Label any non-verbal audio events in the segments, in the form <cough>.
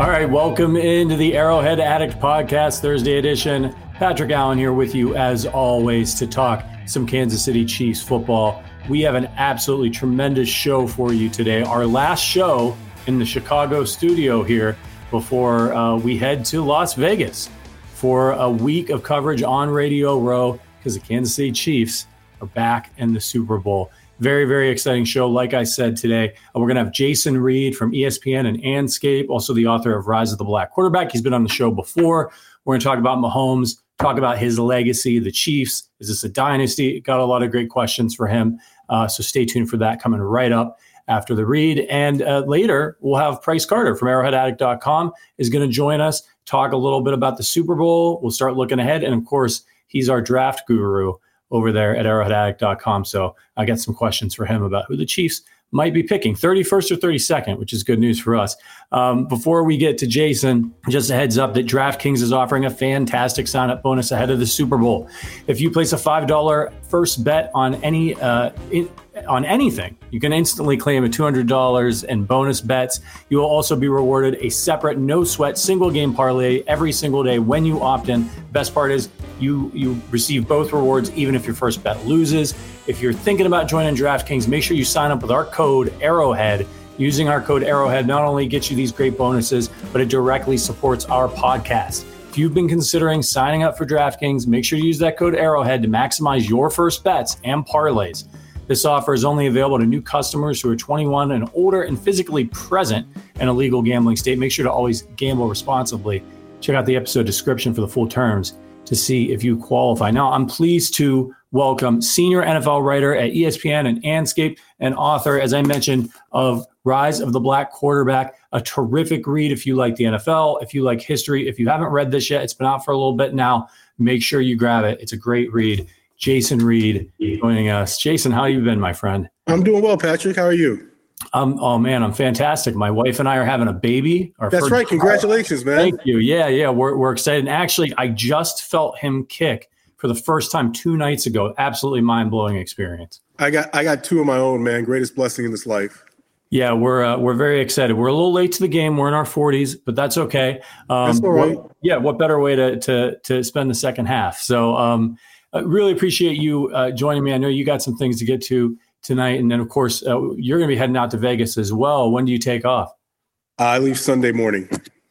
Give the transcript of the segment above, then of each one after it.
All right, welcome into the Arrowhead Addict Podcast, Thursday edition. Patrick Allen here with you, as always, to talk some Kansas City Chiefs football. We have an absolutely tremendous show for you today. Our last show in the Chicago studio here before uh, we head to Las Vegas for a week of coverage on Radio Row because the Kansas City Chiefs are back in the Super Bowl. Very, very exciting show. Like I said today, uh, we're going to have Jason Reid from ESPN and Andscape, also the author of Rise of the Black Quarterback. He's been on the show before. We're going to talk about Mahomes, talk about his legacy, the Chiefs. Is this a dynasty? Got a lot of great questions for him. Uh, so stay tuned for that coming right up after the read. And uh, later, we'll have Price Carter from arrowheadaddict.com is going to join us, talk a little bit about the Super Bowl. We'll start looking ahead. And of course, he's our draft guru over there at arrowheadaddict.com. So I got some questions for him about who the Chiefs might be picking 31st or 32nd, which is good news for us. Um, before we get to Jason, just a heads up that DraftKings is offering a fantastic sign up bonus ahead of the Super Bowl. If you place a $5 first bet on any uh, in, on anything, you can instantly claim a $200 in bonus bets. You will also be rewarded a separate no sweat single game parlay every single day when you opt in. Best part is you you receive both rewards even if your first bet loses. If you're thinking about joining DraftKings, make sure you sign up with our code Arrowhead. Using our code Arrowhead not only gets you these great bonuses, but it directly supports our podcast. If you've been considering signing up for DraftKings, make sure you use that code Arrowhead to maximize your first bets and parlays. This offer is only available to new customers who are 21 and older and physically present in a legal gambling state. Make sure to always gamble responsibly. Check out the episode description for the full terms to see if you qualify. Now, I'm pleased to welcome senior NFL writer at ESPN and Andscape and author, as I mentioned, of Rise of the Black Quarterback. A terrific read if you like the NFL, if you like history. If you haven't read this yet, it's been out for a little bit now. Make sure you grab it. It's a great read. Jason Reid joining us. Jason, how you been, my friend? I'm doing well, Patrick. How are you? Um, oh man, I'm fantastic. My wife and I are having a baby. That's right. Congratulations, man. Thank you. Yeah, yeah. We're, we're excited. And actually, I just felt him kick for the first time two nights ago. Absolutely mind blowing experience. I got I got two of my own, man. Greatest blessing in this life. Yeah, we're uh, we're very excited. We're a little late to the game. We're in our 40s, but that's okay. Um, that's all right. What, yeah, what better way to to to spend the second half? So, um, I really appreciate you uh, joining me. I know you got some things to get to tonight, and then of course uh, you're going to be heading out to Vegas as well. When do you take off? I leave Sunday morning.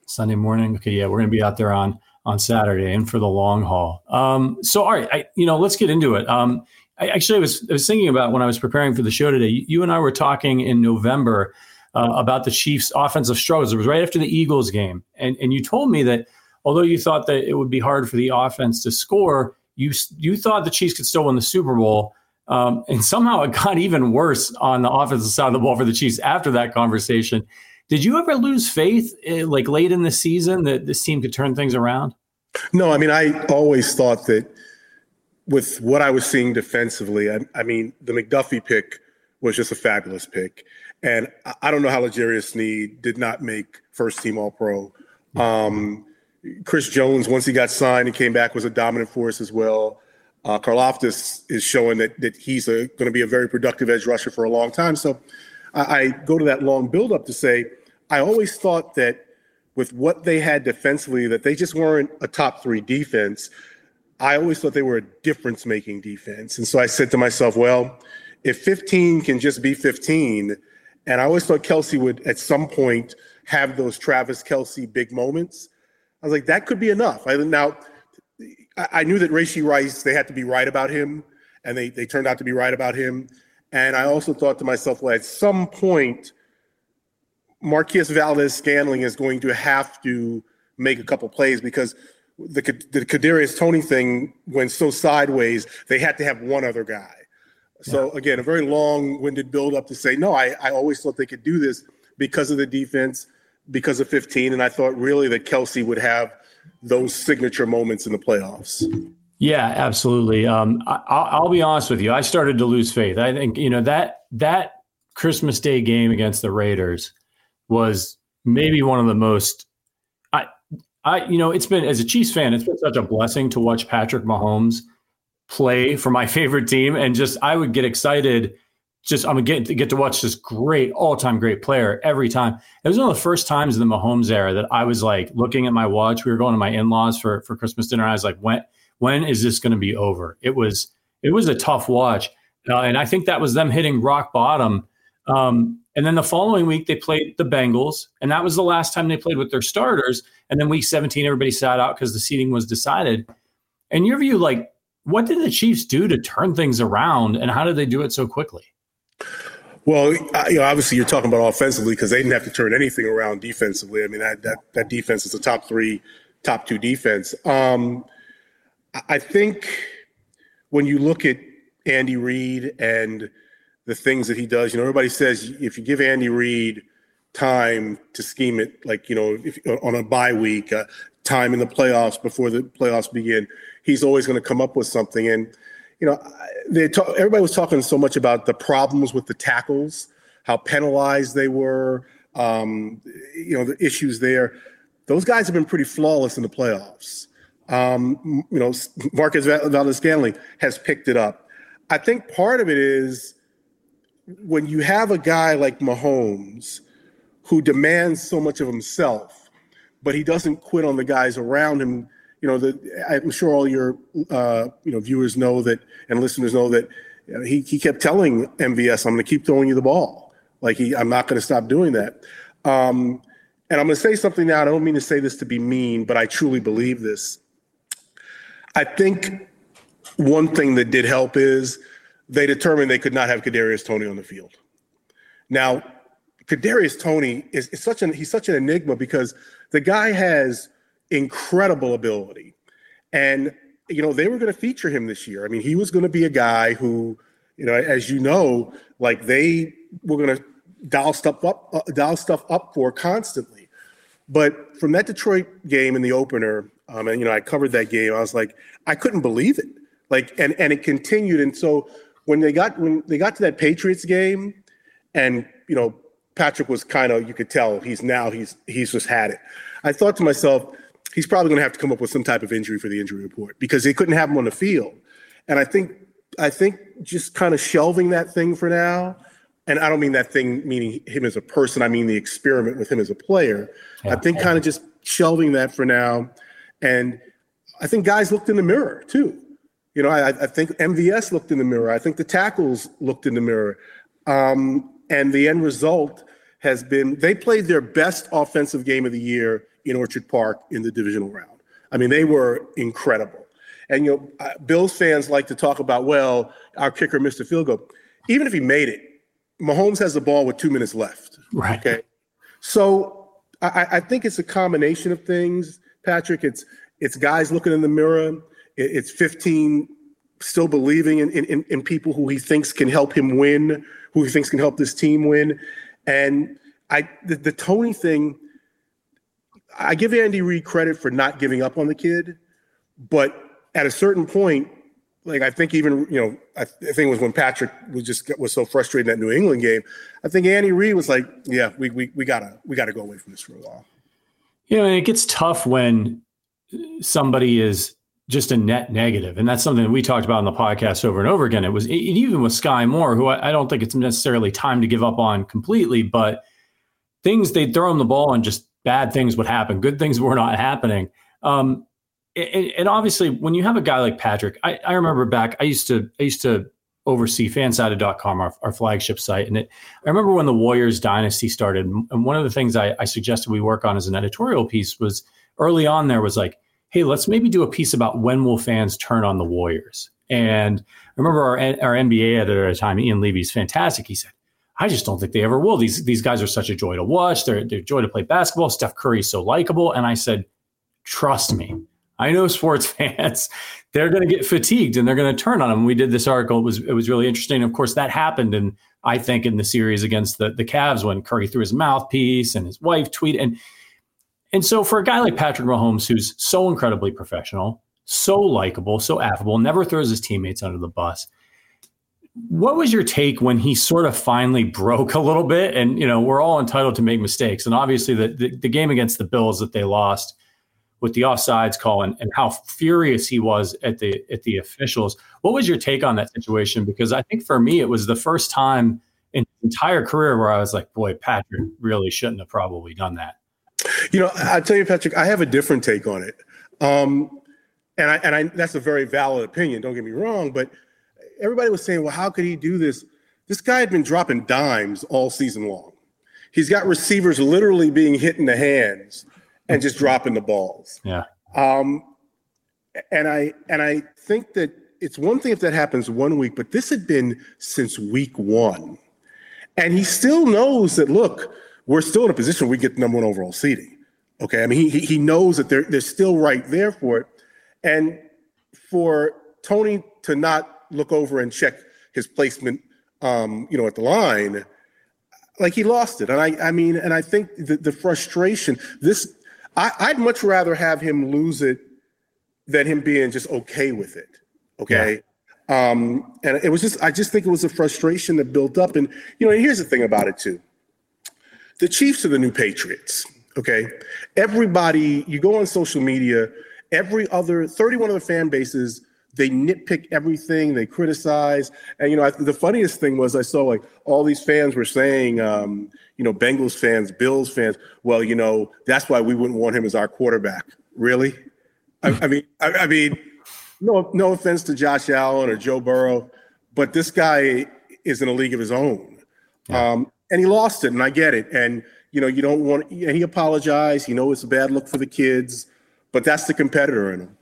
Sunday morning. Okay, yeah, we're going to be out there on on Saturday and for the long haul. Um, so, all right, I, you know, let's get into it. Um, I actually I was I was thinking about when I was preparing for the show today. You, and I were talking in November uh, about the Chiefs' offensive struggles. It was right after the Eagles game, and and you told me that although you thought that it would be hard for the offense to score, you you thought the Chiefs could still win the Super Bowl. Um, and somehow it got even worse on the offensive side of the ball for the Chiefs after that conversation. Did you ever lose faith, eh, like late in the season, that this team could turn things around? No, I mean, I always thought that with what I was seeing defensively, I, I mean, the McDuffie pick was just a fabulous pick. And I don't know how L'Jarius Sneed did not make first team All Pro. Um, Chris Jones, once he got signed and came back, was a dominant force as well. Uh, Karlaftis is showing that that he's going to be a very productive edge rusher for a long time. So I, I go to that long buildup to say I always thought that with what they had defensively, that they just weren't a top three defense. I always thought they were a difference making defense. And so I said to myself, well, if 15 can just be 15, and I always thought Kelce would at some point have those Travis Kelce big moments. I was like, that could be enough. I now I knew that Rashee Rice, they had to be right about him, and they they turned out to be right about him. And I also thought to myself, well, at some point, Marquez Valdes-Scantling is going to have to make a couple plays because the the Kadarius Toney thing went so sideways. They had to have one other guy. So yeah. again, a very long-winded build-up to say no. I I always thought they could do this because of the defense because of 15, and I thought really that Kelce would have those signature moments in the playoffs. Yeah, absolutely. Um, I, will be honest with you. I started to lose faith. I think you know that that Christmas Day game against the Raiders was maybe one of the most. I, I, you know, it's been as a Chiefs fan, it's been such a blessing to watch Patrick Mahomes play for my <laughs> favorite team, and just I would get excited just I'm gonna get get to watch this great all time great player every time. It was one of the first times in the Mahomes era that I was like looking at my watch. We were going to my in laws for for Christmas dinner. I was like, when when is this going to be over? It was it was a tough watch, uh, and I think that was them hitting rock bottom. Um, and then the following week they played the Bengals, and that was the last time they played with their starters. And then week 17, everybody sat out because the seating was decided. In your view, like what did the Chiefs do to turn things around, and how did they do it so quickly? Well, you know, obviously you're talking about offensively because they didn't have to turn anything around defensively. I mean, that that, that defense is a top three, top two defense. Um, I think when you look at Andy Reid and the things that he does, you know, everybody says if you give Andy Reid time to scheme it, like you know, if, on a bye week, uh, time in the playoffs before the playoffs begin, he's always going to come up with something. And you know, they talk, everybody was talking so much about the problems with the tackles, how penalized they were, um, you know, the issues there. Those guys have been pretty flawless in the playoffs. Um, you know, Marcus Valdes-Scantling has picked it up. I think part of it is when you have a guy like Mahomes who demands so much of himself, but he doesn't quit on the guys around him you know, the, I'm sure all your uh, you know viewers know that and listeners know that you know, he he kept telling MVS, "I'm going to keep throwing you the ball. Like he, I'm not going to stop doing that." Um, and I'm going to say something now. I don't mean to say this to be mean, but I truly believe this. I think one thing that did help is they determined they could not have Kadarius Toney on the field. Now, Kadarius Toney is, is such an he's such an enigma because the guy has incredible ability. And, you know, they were going to feature him this year. I mean, he was going to be a guy who, you know, as you know, like they were going to dial stuff up, uh, dial stuff up for constantly. But from that Detroit game in the opener, um, and you know, I covered that game. I was like, I couldn't believe it. Like, and and it continued. And so when they got when they got to that Patriots game, and you know, Patrick was kind of you could tell he's now he's he's just had it. I thought to myself, he's probably going to have to come up with some type of injury for the injury report because they couldn't have him on the field. And I think I think just kind of shelving that thing for now. And I don't mean that thing meaning him as a person. I mean the experiment with him as a player. Yeah, I think kind of just shelving that for now. And I think guys looked in the mirror too. You know, I, I think MVS looked in the mirror. I think the tackles looked in the mirror. Um, and the end result has been they played their best offensive game of the year in Orchard Park in the divisional round. I mean, they were incredible. And you know, Bills fans like to talk about, well, our kicker missed a field goal. Even if he made it, Mahomes has the ball with two minutes left. Right. Okay. So I, I think it's a combination of things, Patrick. It's it's guys looking in the mirror. It's 15 still believing in, in, in people who he thinks can help him win, who he thinks can help this team win. And I the, the Toney thing I give Andy Reid credit for not giving up on the kid, but at a certain point, like I think even you know I, think it was when Patrick was just was so frustrated in that New England game. I think Andy Reid was like, "Yeah, we we we gotta we gotta go away from this for a while." You know, and it gets tough when somebody is just a net negative, and that's something that we talked about on the podcast over and over again. It was it, even with Sky Moore, who I, I don't think it's necessarily time to give up on completely, but things they throw him the ball and just bad things would happen. Good things were not happening. Um, and, and, obviously, when you have a guy like Patrick, I, I, remember back. I used to I used to oversee fansided.com, our, our flagship site, and it, I remember when the Warriors dynasty started. And one of the things I, I suggested we work on as an editorial piece was early on. There was like, hey, let's maybe do a piece about when will fans turn on the Warriors. And I remember our our NBA editor at the time, Ian Levy, is fantastic. He said, I just don't think they ever will. These these guys are such a joy to watch. They're they're joy to play basketball. Steph Curry is so likable. And I said, trust me. I know sports <laughs> fans, they're going to get fatigued and they're going to turn on them. We did this article. It was it was really interesting. Of course, that happened, and I think in the series against the the Cavs when Curry threw his mouthpiece and his wife tweeted and and so for a guy like Patrick Mahomes, who's so incredibly professional, so likable, so affable, never throws his teammates under the bus, what was your take when he sort of finally broke <laughs> a little bit? And, you know, we're all entitled to make mistakes. And obviously, the, the, the game against the Bills that they lost with the offsides call and, and how furious he was at the at the officials. What was your take on that situation? Because I think for me, it was the first time in his entire career where I was like, boy, Patrick really shouldn't have probably done that. You know, I tell you, Patrick, I have a different take on it. Um, and I, and I, that's a very valid opinion. Don't get me wrong, but everybody was saying, well, how could he do this? This guy had been dropping dimes all season long. He's got receivers literally being hit in the hands and just dropping the balls. Yeah. Um, and I and I think that it's one thing if that happens one week, but this had been since week one, and he still knows that. Look, we're still in a position where we get the number one overall seeding. Okay, I mean he he knows that they're they're still right there for it, and for Toney to not look over and check his placement, um, you know, at the line, like he lost it. And I I mean, and I think the, the frustration. This I, I'd much rather have him lose it than him being just okay with it. Okay. Yeah. Um, and it was just, I just think it was a frustration that built up. And, you know, and here's the thing about it too the Chiefs are the new Patriots. Okay. Everybody, you go on social media, every other 31 other fan bases, they nitpick everything, they criticize. And, you know, I, the funniest thing was I saw like all these fans were saying, um, you know, Bengals fans, Bills fans, well, you know, that's why we wouldn't want him as our quarterback. Really? I, I mean, I, I mean, no, no offense to Josh Allen or Joe Burrow, but this guy is in a league of his own. Yeah. Um, and he lost it, and I get it. And you know, you don't want. And he apologized. You know, it's a bad look for the kids, but that's the competitor in him.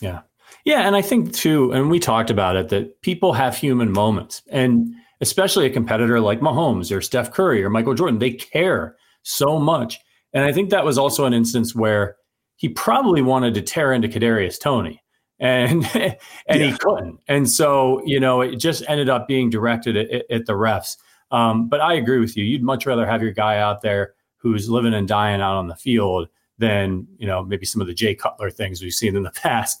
Yeah, yeah, and I think too, and we talked about it that people have human moments, and especially a competitor like Mahomes or Steph Curry or Michael Jordan, they care so much. And I think that was also an instance where he probably wanted to tear into Kadarius Toney and <laughs> and yeah. he couldn't. And so, you know, it just ended up being directed at, at the refs. Um, but I agree with you. You'd much rather have your guy out there who's living and dying out on the field than, you know, maybe some of the Jay Cutler things we've seen in the <laughs> past.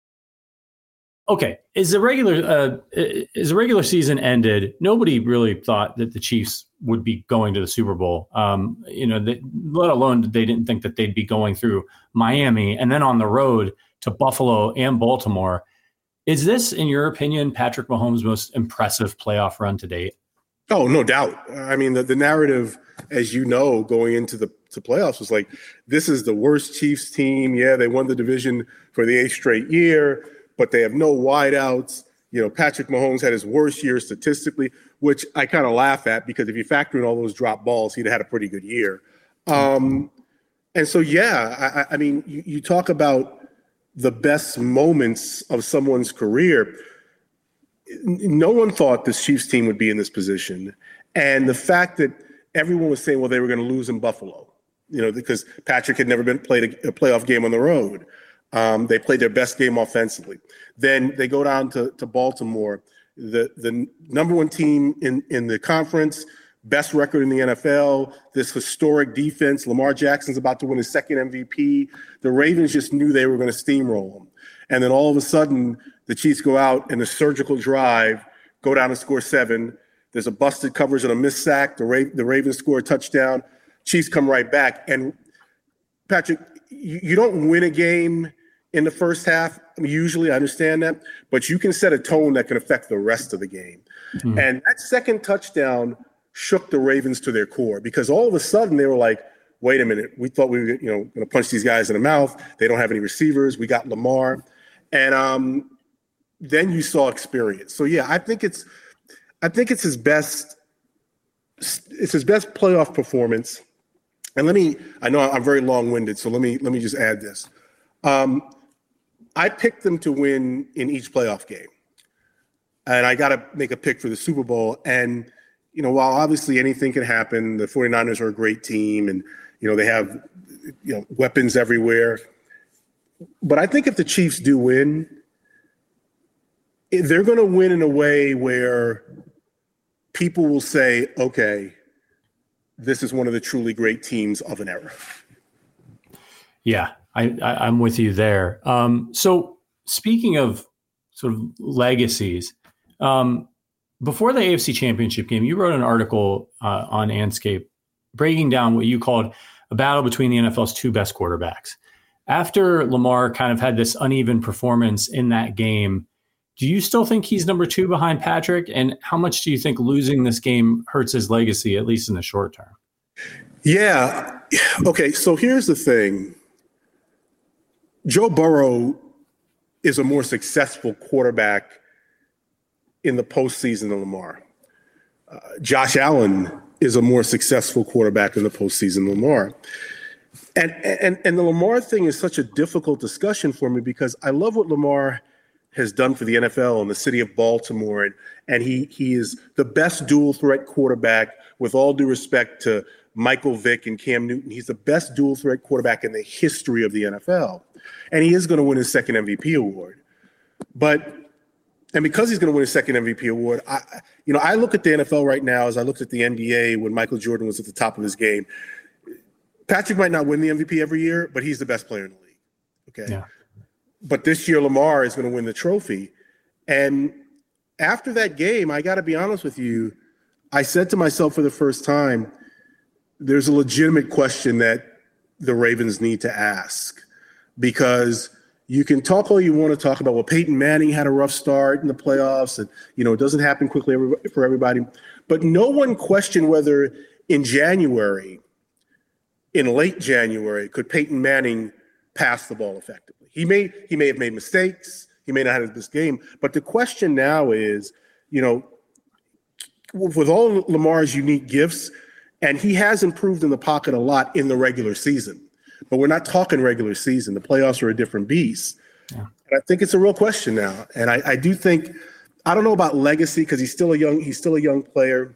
Okay, is the regular uh, is the regular season ended? Nobody really thought that the Chiefs would be going to the Super Bowl. Um, you know, they, let alone they didn't think that they'd be going through Miami and then on the road to Buffalo and Baltimore. Is this, in your opinion, Patrick Mahomes' most impressive playoff run to date? Oh, no doubt. I mean, the, the narrative, as you know, going into the to playoffs was like, this is the worst Chiefs team. Yeah, they won the division for the eighth straight year, but they have no wideouts. You know, Patrick Mahomes had his worst year statistically which I kind of laugh at because if you factor in all those drop balls, he'd had a pretty good year. Um, and so, yeah, I, I mean, you, you, talk about the best moments of someone's career. No one thought this Chiefs team would be in this position. And the fact that everyone was saying, well, they were going to lose in Buffalo, you know, because Patrick had never been played a, a playoff game on the road. Um, they played their best game offensively. Then they go down to, to Baltimore the the number one team in in the conference, best record in the NFL, this historic defense. Lamar Jackson's about to win his second MVP. The Ravens just knew they were going to steamroll them. And then all of a sudden, the Chiefs go out in a surgical drive, go down and score seven. There's a busted coverage and a missed sack. The, Ra- the Ravens score a touchdown. Chiefs come right back. And Patrick, you, you don't win a game in the first half. I mean, usually, I understand that, but you can set a tone that can affect the rest of the game. Mm-hmm. And that second touchdown shook the Ravens to their core because all of a sudden they were like, wait a minute, we thought we were, you know, going to punch these guys in the mouth. They don't have any receivers. We got Lamar. And um, then you saw experience. So yeah, I think it's I think it's his best it's his best playoff performance. And let me I know I'm very long-winded, so let me let me just add this. Um, I picked them to win in each playoff game. And I got to make a pick for the Super Bowl and you know, while obviously anything can happen, the 49ers are a great team and you know, they have you know, weapons everywhere. But I think if the Chiefs do win, they're going to win in a way where people will say, okay, this is one of the truly great teams of an era. Yeah, I, I, am with you there. Um, so, speaking of sort of legacies, um, before the AFC Championship game, you wrote an article uh, on Andscape breaking down what you called a battle between the NFL's two best quarterbacks. After Lamar kind of had this uneven performance in that game, do you still think he's number two behind Patrick? And how much do you think losing this game hurts his legacy, at least in the short term? Yeah. Okay. So here's the thing Joe Burrow is a more successful quarterback in the postseason than Lamar. Uh, Josh Allen is a more successful quarterback in the postseason than Lamar. And, and and the Lamar thing is such a difficult discussion for me because I love what Lamar has done for the NFL and the city of Baltimore, and and he he is the best dual threat quarterback. With all due respect to Michael Vick and Cam Newton, he's the best dual threat quarterback in the history of the NFL, and he is going to win his second MVP award. But and because he's going to win his second MVP award, I you know I look at the NFL right now as I looked at the NBA when Michael Jordan was at the top of his game. Patrick might not win the MVP every year, but he's the best player in the league. Okay. Yeah but this year Lamar is going to win the trophy. And after that game, I got to be honest with you, I said to myself for the first time, there's a legitimate question that the Ravens need to ask because you can talk all you want to talk about. Well, Peyton Manning had a rough start in the playoffs, and you know it doesn't happen quickly for everybody. But no one questioned whether in January, in late January, could Peyton Manning pass the ball effectively. He may he may have made mistakes. He may not have this game. But the question now is, you know, with all Lamar's unique gifts, and he has improved in the pocket a lot in the regular season. But we're not talking regular season. The playoffs are a different beast. Yeah. And I think it's a real question now. And I, I do think I don't know about legacy because he's still a young he's still a young player,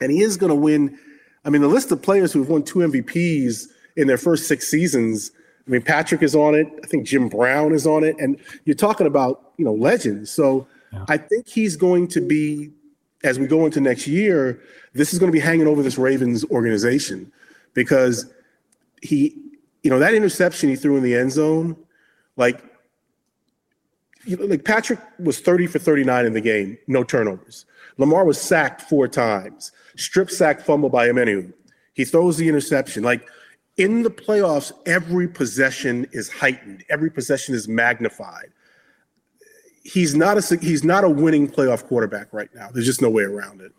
and he is going to win. I mean, the list of players who've won two MVPs in their first six seasons I mean, Patrick is on it. I think Jim Brown is on it, and you're talking about you know legends. So yeah. I think he's going to be, as we go into next year, this is going to be hanging over this Ravens organization because he, you know, that interception he threw in the end zone, like, you know, like Patrick was 30 for 39 in the game, no turnovers. Lamar was sacked four times, strip sack fumble by Omenihu. He throws the interception. Like in the playoffs, every possession is heightened, every possession is magnified. He's not a he's not a winning playoff quarterback right now. There's just no way around it.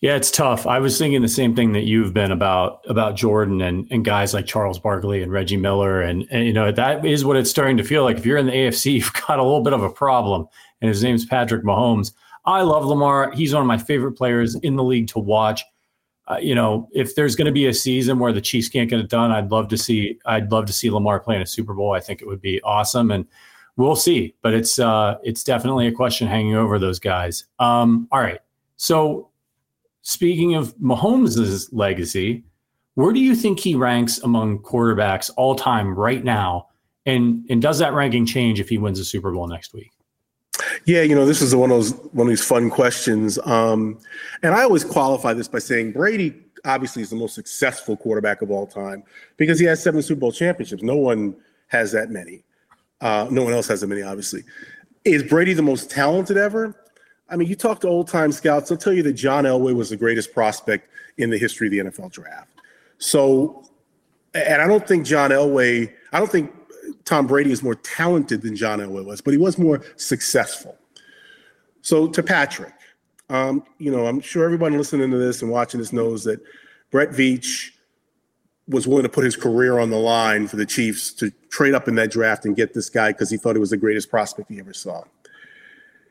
Yeah, it's tough. I was thinking the same thing that you've been about about Jordan and, and guys like Charles Barkley and Reggie Miller, and, and you know that is what it's starting to feel like. If you're in the AFC, <laughs> you've got a little bit of a problem, and his name's Patrick Mahomes. I love Lamar. He's one of my favorite players in the league to watch uh, you know, if there's going to be a season where the Chiefs can't get it done, I'd love to see. I'd love to see Lamar playing a Super Bowl. I think it would be awesome, and we'll see. But it's uh, it's definitely a question hanging over those guys. Um, all right. So, speaking of Mahomes' legacy, where do you think he ranks among quarterbacks all time right now? And and does that ranking change if he wins a Super Bowl next week? Yeah, you know, this is one of those one of these fun questions, um, and I always qualify this by saying Brady obviously is the most successful quarterback of all time because he has seven Super Bowl championships. No one has that many. Uh, no one else has that many, obviously. Is Brady the most talented ever? I mean, you talk to old time scouts, they'll tell you that John Elway was the greatest prospect in the history of the NFL draft. So, and I don't think John Elway, I don't think Tom Brady is more talented than John Elway was, but he was more successful. So, to Patrick, um, you know, I'm sure everybody listening to this and watching this knows that Brett Veach was willing to put his career on the line for the Chiefs to trade up in that draft and get this guy because he thought he was the greatest prospect he ever saw.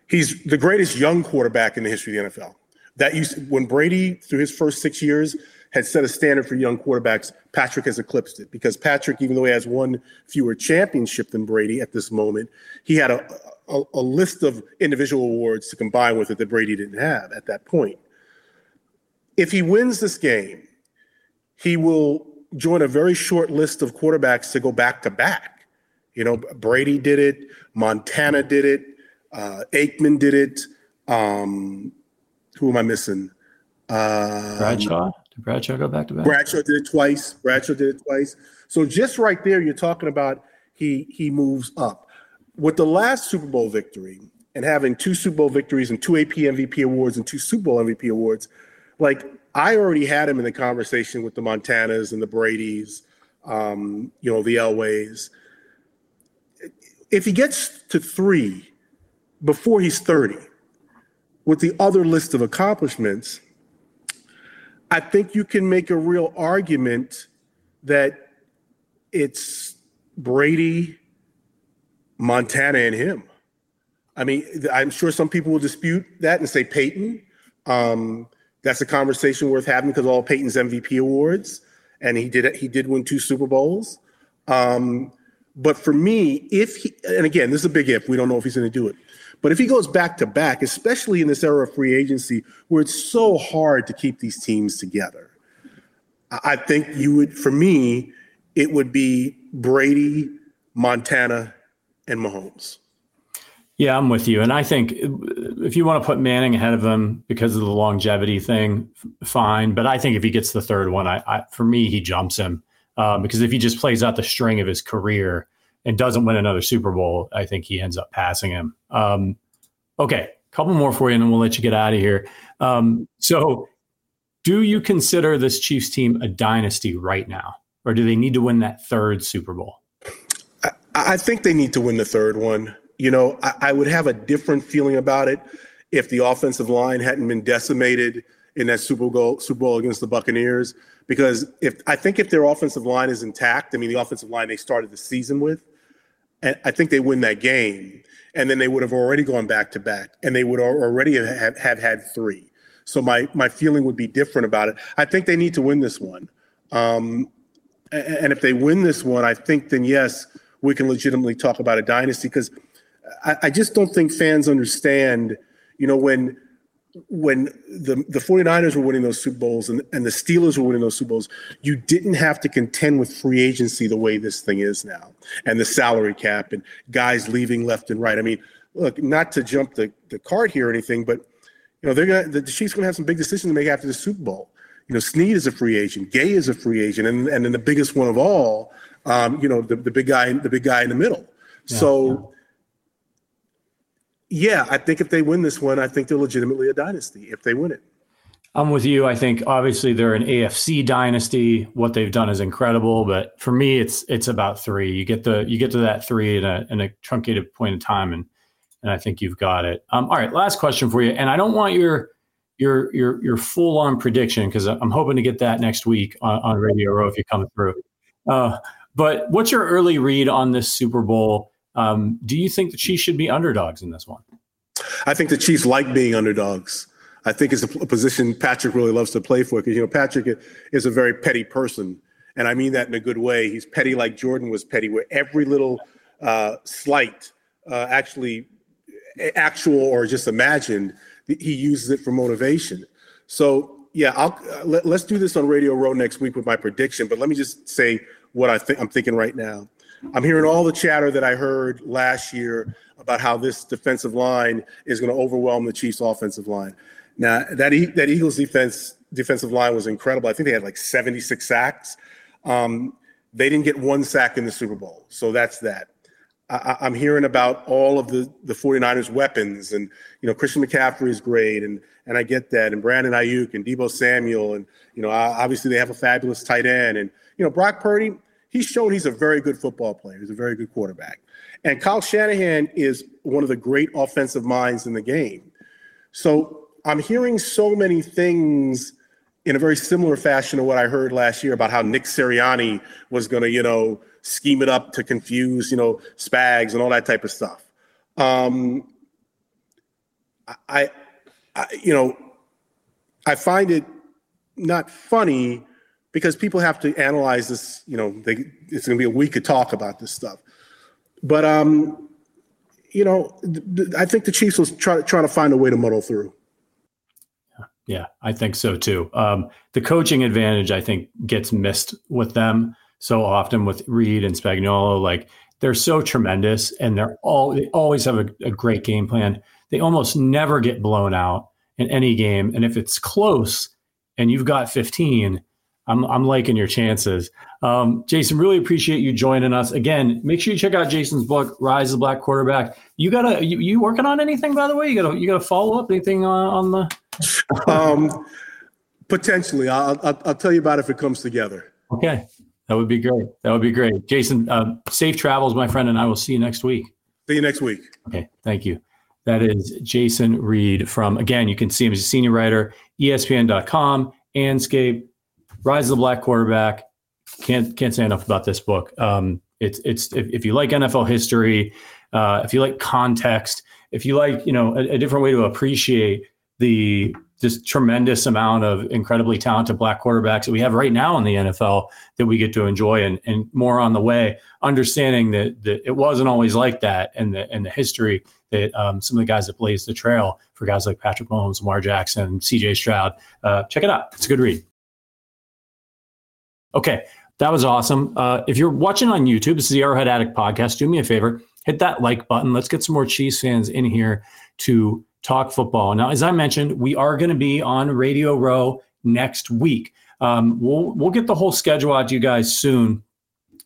He's the greatest young quarterback in the history of the NFL. That used when Brady, through his first six years, had set a standard for young quarterbacks, Patrick has eclipsed it because Patrick, even though he has one fewer championship than Brady at this moment, he had a, a, a list of individual awards to combine with it that Brady didn't have at that point. If he wins this game, he will join a very short list of quarterbacks to go back to back. You know, Brady did it, Montana did it, uh, Aikman did it. Um, who am I missing? Uh, Bradshaw. Did Bradshaw go back to back? Bradshaw did it twice. Bradshaw did it twice. So just right there, you're talking about he he moves up. With the last Super Bowl victory and having two Super Bowl victories and two AP MVP awards and two Super Bowl MVP awards, like I already had him in the conversation with the Montanas and the Brady's, um, you know, the Elways. If he gets to three before he's 30, with the other list of accomplishments, I think you can make a real argument that it's Brady, Montana, and him. I mean, I'm sure some people will dispute that and say Peyton. Um, that's a conversation worth having because all Peyton's MVP awards, and he did he did win two Super Bowls. Um, but for me, if he and again, this is a big if. We don't know if he's going to do it. But if he goes back to back, especially in this era of free agency where it's so hard to keep these teams together, I think you would, for me, it would be Brady, Montana, and Mahomes. Yeah, I'm with you. And I think if you want to put Manning ahead of him because of the longevity thing, fine. But I think if he gets the third one, I, I for me, he jumps him um, because if he just plays out the string of his career, and doesn't win another Super Bowl, I think he ends up passing him. Um, okay, a couple more for you, and then we'll let you get out of here. Um, so, do you consider this Chiefs team a dynasty right now, or do they need to win that third Super Bowl? I, I think they need to win the third one. You know, I, I would have a different feeling about it if the offensive line hadn't been decimated in that Super Bowl Super Bowl against the Buccaneers. Because if I think if their offensive line is intact, I mean the offensive line they started the season with, and I think they win that game, and then they would have already gone back to back, and they would already have, have had three. So my my feeling would be different about it. I think they need to win this one, um, and if they win this one, I think then yes, we can legitimately talk about a dynasty because I, I just don't think fans understand. You know when when the, the 49ers were winning those Super Bowls and, and the Steelers were winning those Super Bowls, you didn't have to contend with free agency the way this thing is now and the salary cap and guys leaving left and right. I mean, look, not to jump the, the card here or anything, but you know, they're gonna the Chiefs gonna have some big decisions to make after the Super Bowl. You know, Sneed is a free agent, Gay is a free agent, and and then the biggest one of all, um, you know, the, the big guy, the big guy in the middle. Yeah, so yeah yeah, I think if they win this one, I think they're legitimately a dynasty if they win it. I'm with you. I think obviously they're an AFC dynasty. What they've done is incredible, but for me, it's it's about three. You get the you get to that three in a in a truncated point in time, and and I think you've got it. Um, all right, last question for you, and I don't want your your your your full on prediction because I'm hoping to get that next week on, on Radio Row if you come through. Uh, but what's your early read on this Super Bowl? Um, do you think the Chiefs should be underdogs in this one? I think the Chiefs like being underdogs. I think it's a position Patrick really loves to play for because you know Patrick is a very petty person, and I mean that in a good way. He's petty like Jordan was petty, where every little uh, slight, uh, actually actual or just imagined, he uses it for motivation. So yeah, I'll let, us do this on Radio Row next week with my prediction. But let me just say what I think I'm thinking right now. I'm hearing all the chatter that I heard last year about how this defensive line is going to overwhelm the Chiefs' offensive line. Now that e- that Eagles defense defensive line was incredible. I think they had like 76 sacks. Um, they didn't get one sack in the Super Bowl, so that's that. I, am hearing about all of the the 49ers weapons, and you know Christian McCaffrey is great, and and I get that, and Brandon Aiyuk and Deebo Samuel, and you know obviously they have a fabulous tight end, and you know Brock Purdy, he's shown he's a very good football player, he's a very good quarterback, and Kyle Shanahan is one of the great offensive minds in the game. So I'm hearing so many things in a very similar fashion to what I heard last year about how Nick Sirianni was going to, you know, scheme it up to confuse, you know, Spags and all that type of stuff. Um, I, I, you know, I find it not funny because people have to analyze this. You know, they, it's going to be a week of talk about this stuff. But um, you know, th- th- I think the Chiefs will try trying to find a way to muddle through. Yeah, I think so too. Um, the coaching advantage, I think, gets missed with them so often with Reid and Spagnuolo. Like they're so tremendous, and they're all they always have a, a great game plan. They almost never get blown out in any game, and if it's close and you've got 15, I'm I'm liking your chances. Um, Jason, really appreciate you joining us again. Make sure you check out Jason's book, Rise of the Black Quarterback. You got a you, you working on anything by the way? You got to you got to follow up anything on, on the? <laughs> um, potentially, I'll, I'll I'll tell you about it if it comes together. Okay. That would be great. That would be great. Jason, uh, safe travels, my friend, and I will see you next week. See you next week. Okay. Thank you. That is Jason Reid from, again, you can see him as a senior writer, ESPN.com, Andscape, Rise of the Black Quarterback. Can't can't say enough about this book. Um, it's it's if, if, you like NFL history, uh, if you like context, if you like you know a, a different way to appreciate the this tremendous amount of incredibly talented black quarterbacks that we have right now in the NFL that we get to enjoy and, and more on the way, understanding that, that it wasn't always like that and the and the history that um, some of the guys that blazed the trail for guys like Patrick Mahomes, Lamar Jackson, CJ Stroud. Uh, check it out. It's a good read. Okay, that was awesome. Uh, if you're watching on YouTube, this is the Arrowhead Addict podcast. Do me a favor, hit that like button. Let's get some more Chiefs fans in here to talk football. Now, as I mentioned, we are going to be on Radio Row next week. Um, we'll we'll get the whole schedule out to you guys soon,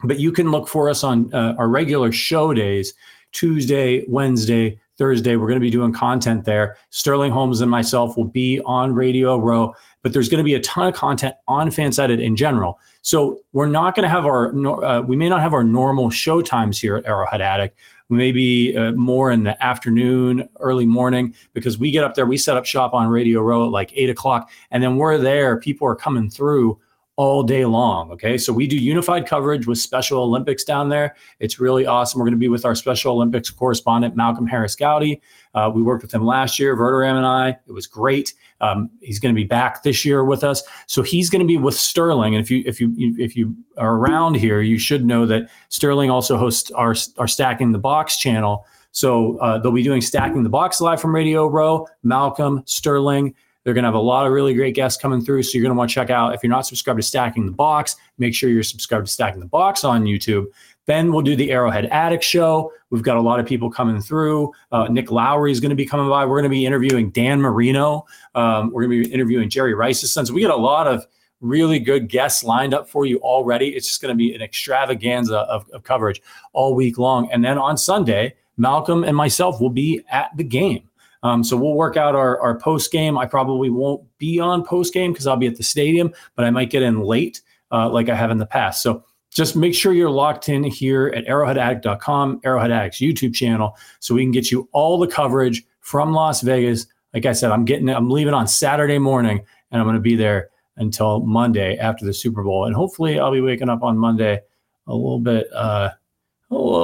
but you can look for us on uh, our regular show days: Tuesday, Wednesday, Thursday. We're going to be doing content there. Sterling Holmes and myself will be on Radio Row, but there's going to be a ton of content on Fansided in general. So we're not going to have our uh, we may not have our normal show times here at Arrowhead Addict maybe uh, more in the afternoon, early morning, because we get up there, we set up shop on Radio Row at like eight o'clock, and then we're there. People are coming through all day long. Okay. So we do unified coverage with Special Olympics down there. It's really awesome. We're going to be with our Special Olympics correspondent, Malcolm Harris Gowdy. Uh, we worked with him last year, Verderam and I. It was great. Um, he's going to be back this year with us. So he's going to be with Sterling. And if you if you if you are around here, you should know that Sterling also hosts our our Stacking the Box channel. So uh, they'll be doing Stacking the Box live from Radio Row. Malcolm Sterling. They're going to have a lot of really great guests coming through. So you're going to want to check out. If you're not subscribed to Stacking the Box, make sure you're subscribed to Stacking the Box on YouTube. Then we'll do the Arrowhead Addict show. We've got a lot of people coming through. Uh, Nick Lowery is going to be coming by. We're going to be interviewing Dan Marino. Um, we're going to be interviewing Jerry Rice's son. So we got a lot of really good guests lined up for you already. It's just going to be an extravaganza of, of coverage all week long. And then on Sunday, Malcolm and myself will be at the game. Um, so we'll work out our, our post game. I probably won't be on post game because I'll be at the stadium, but I might get in late uh, like I have in the past. So just make sure you're locked in here at arrowheadaddict.com, Arrowhead Addict's YouTube channel, so we can get you all the coverage from Las Vegas. Like I said, I'm getting I'm leaving on Saturday morning and I'm going to be there until Monday after the Super Bowl. And hopefully I'll be waking up on Monday a little bit uh,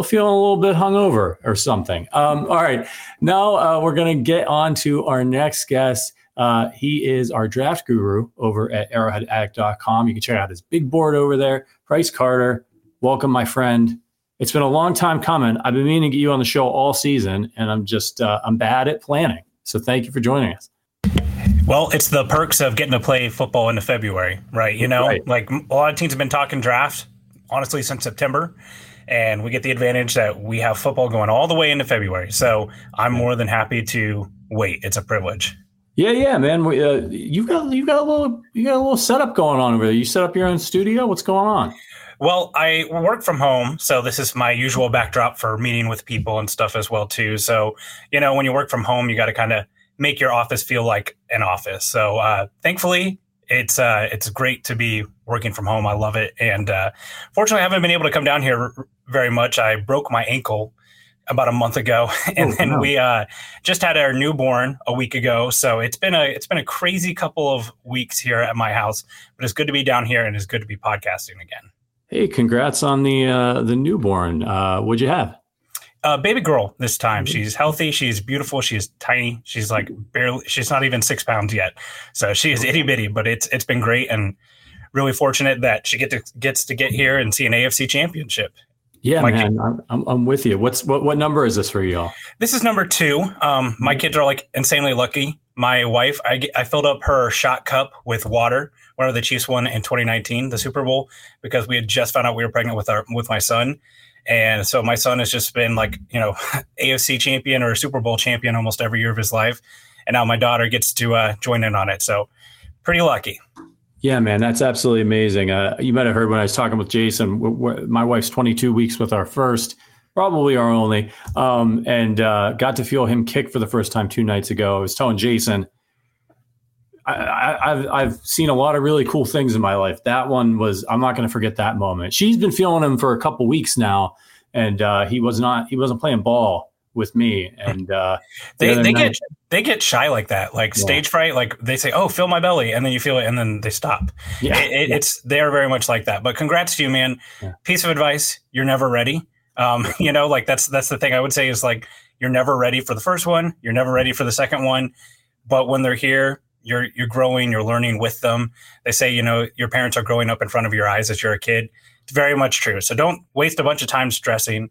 feeling a little bit hungover or something. Um, all right. Now uh, we're going to get on to our next guest. Uh, he is our draft guru over at arrowheadaddict.com. You can check out his big board over there. Price Carter, welcome, my friend. It's been a long time coming. I've been meaning to get you on the show all season, and I'm just uh, I'm bad at planning. So thank you for joining us. Well, it's the perks of getting to play football into February, right? You know, right. like a lot of teams have been talking draft, honestly, since September and we get the advantage that we have football going all the way into February. So I'm more than happy to wait. It's a privilege. Yeah, yeah, man. We, uh, you've got you got a little you got a little setup going on over there. You set up your own studio. What's going on? Well, I work from home, so this is my usual backdrop for meeting with people and stuff as well too. So, you know, when you work from home, you got to kind of make your office feel like an office. So, uh, thankfully, it's uh, it's great to be working from home. I love it, and uh, fortunately, I haven't been able to come down here very much. I broke my ankle about a month ago, <laughs> and oh, then we uh, just had our newborn a week ago. So it's been a it's been a crazy couple of weeks here at my house, but it's good to be down here, and it's good to be podcasting again. Hey, congrats on the uh, the newborn. Uh, what'd you have? A baby girl this time. She's healthy. She's beautiful. She's tiny. She's like barely. She's not even six pounds yet. So she is itty bitty. But it's it's been great and really fortunate that she get to gets to get here and see an AFC championship. Yeah, my man, kid, I'm, I'm with you. What's what what number is this for y'all? This is number two. Um, my kids are like insanely lucky. My wife, I I filled up her shot cup with water whenever the Chiefs won in 2019, the Super Bowl, because we had just found out we were pregnant with our with my son. And so my son has just been like, you know, <laughs> AFC champion or Super Bowl champion almost every year of his life. And now my daughter gets to uh, join in on it. So pretty lucky. Yeah, man, that's absolutely amazing. Uh, you might have heard when I was talking with Jason. W- w- my wife's 22 weeks with our first, probably our only, um, and uh, got to feel him kick for the first time two nights ago. I was telling Jason, I, have I've seen a lot of really cool things in my life. That one was I'm not going to forget that moment. She's been feeling him for a couple weeks now, and uh, he was not he wasn't playing ball with me. And uh, <laughs> the they they night, get they get shy like that, like yeah. stage fright. Like they say, "Oh, fill my belly," and then you feel it, and then they stop. Yeah, it, it, yeah. it's they are very much like that. But congrats to you, man. Yeah. Piece of advice: you're never ready. Um, <laughs> you know, like that's that's the thing I would say is like you're never ready for the first one. You're never ready for the second one. But when they're here, you're you're growing, you're learning with them. They say, you know, your parents are growing up in front of your eyes as you're a kid. It's very much true. So don't waste a bunch of time stressing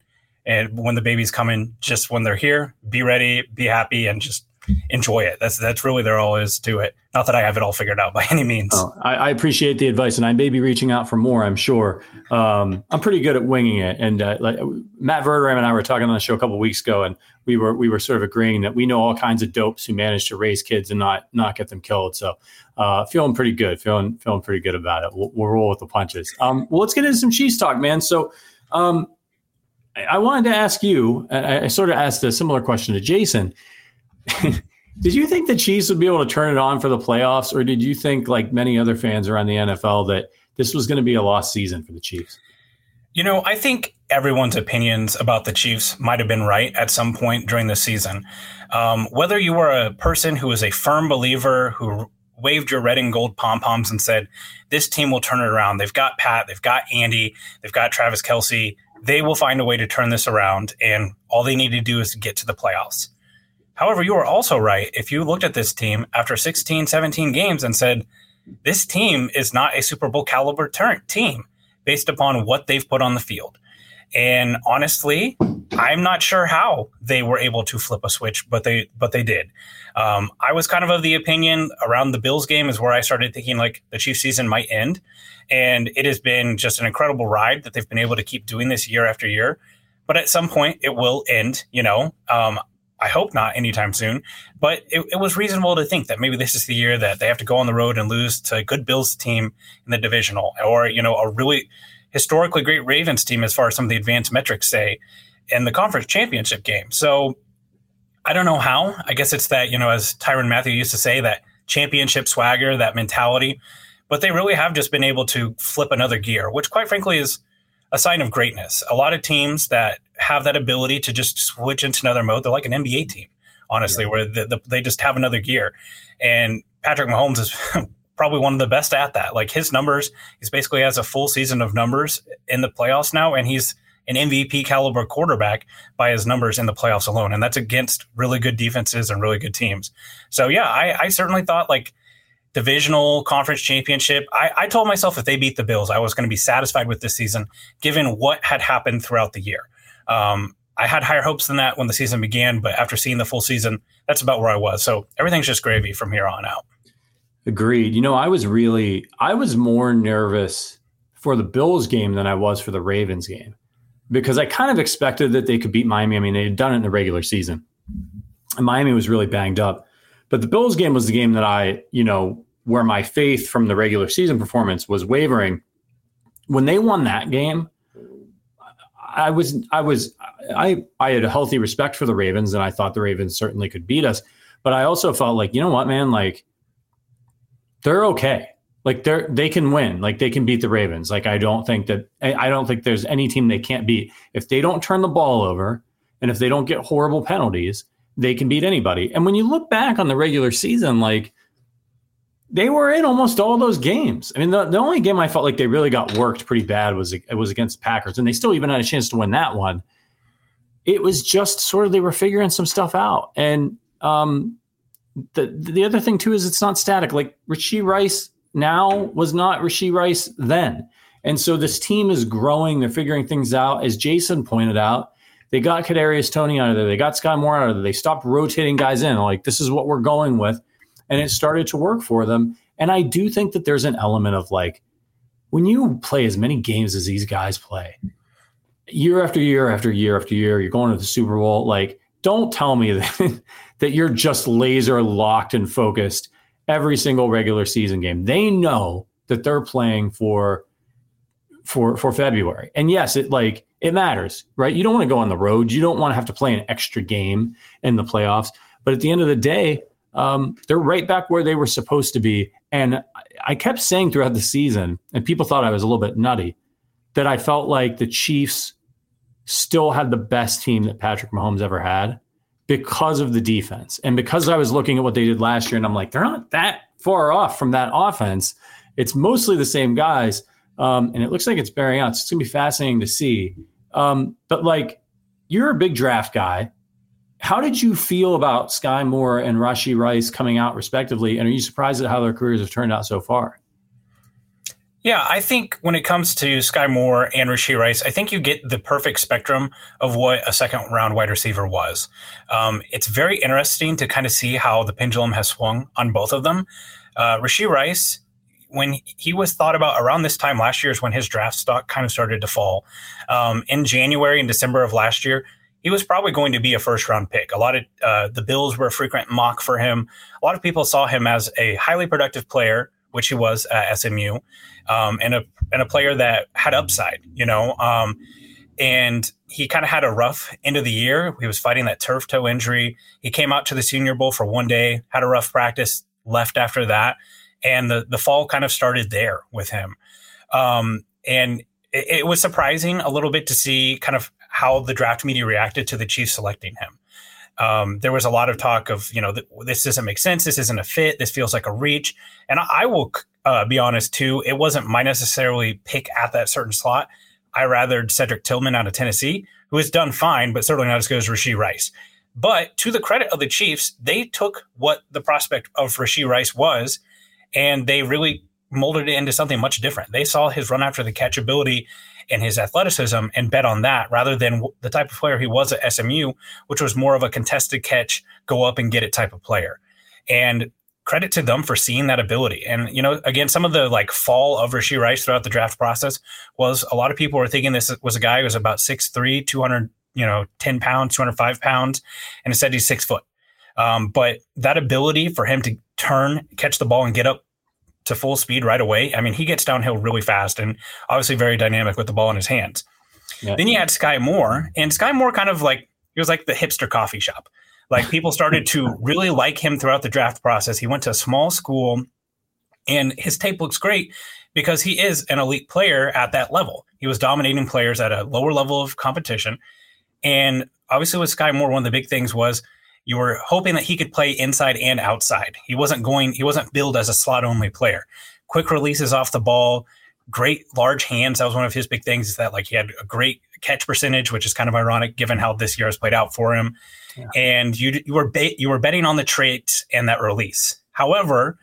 and when the baby's coming, just when they're here, be ready, be happy, and just enjoy it. That's that's really there all is to it. Not that I have it all figured out by any means. Oh, I, I, appreciate the advice, and I may be reaching out for more. I'm sure. Um, I'm pretty good at winging it. And uh, like, Matt Verderame and I were talking on the show a couple weeks ago, and we were we were sort of agreeing that we know all kinds of dopes who manage to raise kids and not not get them killed. So uh, feeling pretty good, feeling feeling pretty good about it. We'll, we'll roll with the punches. Um, well, let's get into some Chiefs talk, man. So. Um, I wanted to ask you, I, I sort of asked a similar question to Jason. <laughs> did you think the Chiefs would be able to turn it on for the playoffs, or did you think, like many other fans around the NFL, that this was going to be a lost season for the Chiefs? You know, I think everyone's opinions about the Chiefs might have been right at some point during the season. Um, whether you were a person who was a firm believer who waved your red and gold pom poms and said, This team will turn it around. They've got Pat, they've got Andy, they've got Travis Kelce. They will find a way to turn this around, and all they need to do is get to the playoffs. However, you are also right. If you looked at this team after 16, 17 games and said, this team is not a Super Bowl caliber ter- team based upon what they've put on the field. And honestly, I'm not sure how they were able to flip a switch, but they but they did. Um, I was kind of of the opinion around the Bills game is where I started thinking like the Chiefs season might end, and it has been just an incredible ride that they've been able to keep doing this year after year. But at some point, it will end. You know, um, I hope not anytime soon. But it, it, was reasonable to think that maybe this is the year that they have to go on the road and lose to a good Bills team in the divisional, or you know, a really historically great Ravens team as far as some of the advanced metrics say in the conference championship game. So I don't know how. I guess it's that you know, as Tyrann Mathieu used to say, that championship swagger, that mentality. But they really have just been able to flip another gear, which, quite frankly, is a sign of greatness. A lot of teams that have that ability to just switch into another mode, they're like an NBA team, honestly, yeah. where the, the, they just have another gear. And Patrick Mahomes is <laughs> probably one of the best at that. Like his numbers, he's basically has a full season of numbers in the playoffs now, and he's an MVP caliber quarterback by his numbers in the playoffs alone. And that's against really good defenses and really good teams. So yeah, I, I certainly thought like divisional conference championship. I, I told myself if they beat the Bills, I was going to be satisfied with this season, given what had happened throughout the year. Um, I had higher hopes than that when the season began, but after seeing the full season, that's about where I was. So everything's just gravy from here on out. Agreed. You know, I was really, I was more nervous for the Bills game than I was for the Ravens game. because I kind of expected that they could beat Miami. I mean, they had done it in the regular season, and Miami was really banged up. But the Bills game was the game that I, you know, where my faith from the regular season performance was wavering. When they won that game, I was, I was, I, I had a healthy respect for the Ravens, and I thought the Ravens certainly could beat us. But I also felt like, you know what, man, like they're okay. Like they're they can win. Like they can beat the Ravens. Like I don't think that I don't think there's any team they can't beat. If they don't turn the ball over and if they don't get horrible penalties, they can beat anybody. And when you look back on the regular season, like they were in almost all those games. I mean, the, the only game I felt like they really got worked pretty bad was it was against the Packers, and they still even had a chance to win that one. It was just sort of they were figuring some stuff out, and um, the the other thing too is it's not static. Like Rashee Rice now was not Rashee Rice then. And so this team is growing. They're figuring things out. As Jason pointed out, they got Kadarius Toney out of there. They got Sky Moore out of there. They stopped rotating guys in. Like this is what we're going with, and it started to work for them. And I do think that there's an element of like when you play as many games as these guys play, year after year after year after year, you're going to the Super Bowl. Like, don't tell me <laughs> that that you're just laser locked and focused every single regular season game. They know that they're playing for for for February. And yes, it like it matters, right? You don't want to go on the road. You don't want to have to play an extra game in the playoffs. But at the end of the day, um, they're right back where they were supposed to be. And I kept saying throughout the season, and people thought I was a little bit nutty, that I felt like the Chiefs still had the best team that Patrick Mahomes ever had because of the defense. And because I was looking at what they did last year, and I'm like, they're not that far off from that offense. It's mostly the same guys. Um, and it looks like it's bearing out. It's going to be fascinating to see. Um, but like, you're a big draft guy. How did you feel about Sky Moore and Rashee Rice coming out respectively? And are you surprised at how their careers have turned out so far? Yeah, I think when it comes to Sky Moore and Rashee Rice, I think you get the perfect spectrum of what a second round wide receiver was. Um, it's very interesting to kind of see how the pendulum has swung on both of them. Uh, Rashee Rice, when he was thought about around this time last year, is when his draft stock kind of started to fall. Um, in January and December of last year, he was probably going to be a first round pick. A lot of uh, the Bills were a frequent mock for him. A lot of people saw him as a highly productive player which he was at SMU, um, and a and a player that had upside, you know. Um, and he kind of had a rough end of the year. He was fighting that turf toe injury. He came out to the Senior Bowl for one day, had a rough practice, left after that, and the the fall kind of started there with him. Um, and it, it was surprising a little bit to see kind of how the draft media reacted to the Chiefs selecting him. Um, there was a lot of talk of, you know, th- this doesn't make sense. This isn't a fit. This feels like a reach. And I, I will uh, be honest too. It wasn't my necessarily pick at that certain slot. I rathered Cedric Tillman out of Tennessee, who has done fine, but certainly not as good as Rashee Rice. But to the credit of the Chiefs, they took what the prospect of Rashee Rice was, and they really molded it into something much different. They saw his run after the catch ability and his athleticism and bet on that rather than the type of player he was at SMU, which was more of a contested catch, go up and get it type of player. And credit to them for seeing that ability. And, you know, again, some of the like fall of Rashee Rice throughout the draft process was a lot of people were thinking this was a guy who was about 6'3, 200, you know, 10 pounds, 205 pounds, and instead he's six foot. Um, but that ability for him to turn, catch the ball, and get up to full speed right away. I mean, he gets downhill really fast and obviously very dynamic with the ball in his hands. Yeah. Then you had Sky Moore, and Sky Moore kind of like he was like the hipster coffee shop. Like people started to <laughs> really like him throughout the draft process. He went to a small school, and his tape looks great because he is an elite player at that level. He was dominating players at a lower level of competition, and obviously with Sky Moore, one of the big things was you were hoping that he could play inside and outside. He wasn't going, he wasn't billed as a slot only player. Quick releases off the ball, great large hands. That was one of his big things is that like he had a great catch percentage, which is kind of ironic given how this year has played out for him. Yeah. And you you were ba- you were betting on the trait and that release. However,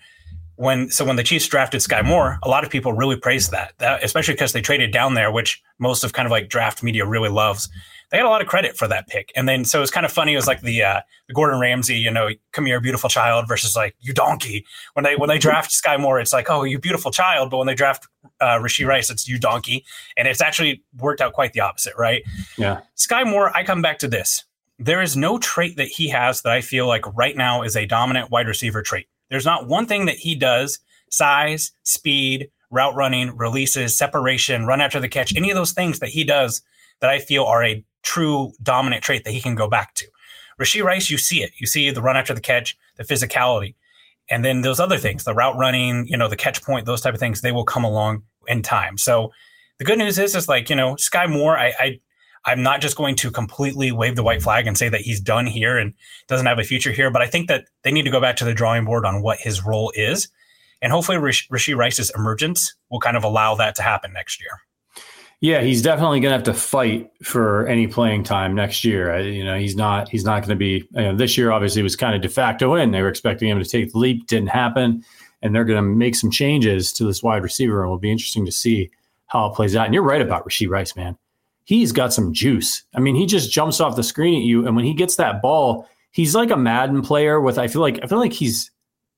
when so when the Chiefs drafted Sky Moore, a lot of people really praised that, that especially because they traded down there, which most of kind of like draft media really loves. They got a lot of credit for that pick, and then so it was kind of funny. It was like the uh, the Gordon Ramsay, you know, come here, beautiful child, versus like you donkey. When they when they draft Sky Moore, it's like oh you beautiful child, but when they draft uh, Rashee Rice, it's you donkey, and it's actually worked out quite the opposite, right? Yeah, Sky Moore. I come back to this. There is no trait that he has that I feel like right now is a dominant wide receiver trait there's not one thing that he does size, speed, route running, releases, separation, run after the catch, any of those things that he does that I feel are a true dominant trait that he can go back to. Rashee Rice, you see it. You see the run after the catch, the physicality. And then those other things, the route running, you know, the catch point, those type of things, they will come along in time. So the good news is, is like, you know, Sky Moore, I, I I'm not just going to completely wave the white flag and say that he's done here and doesn't have a future here, but I think that they need to go back to the drawing board on what his role is. And hopefully, Rish- Rashee Rice's emergence will kind of allow that to happen next year. Yeah, he's definitely going to have to fight for any playing time next year. I, you know, he's not he's not going to be. You know, this year obviously was kind of de facto in. They were expecting him to take the leap, didn't happen, and they're going to make some changes to this wide receiver, and it'll be interesting to see how it plays out. And you're right about Rashee Rice, man he's got some juice. I mean, he just jumps off the screen at you, and when he gets that ball, he's like a Madden player. With I feel like I feel like he's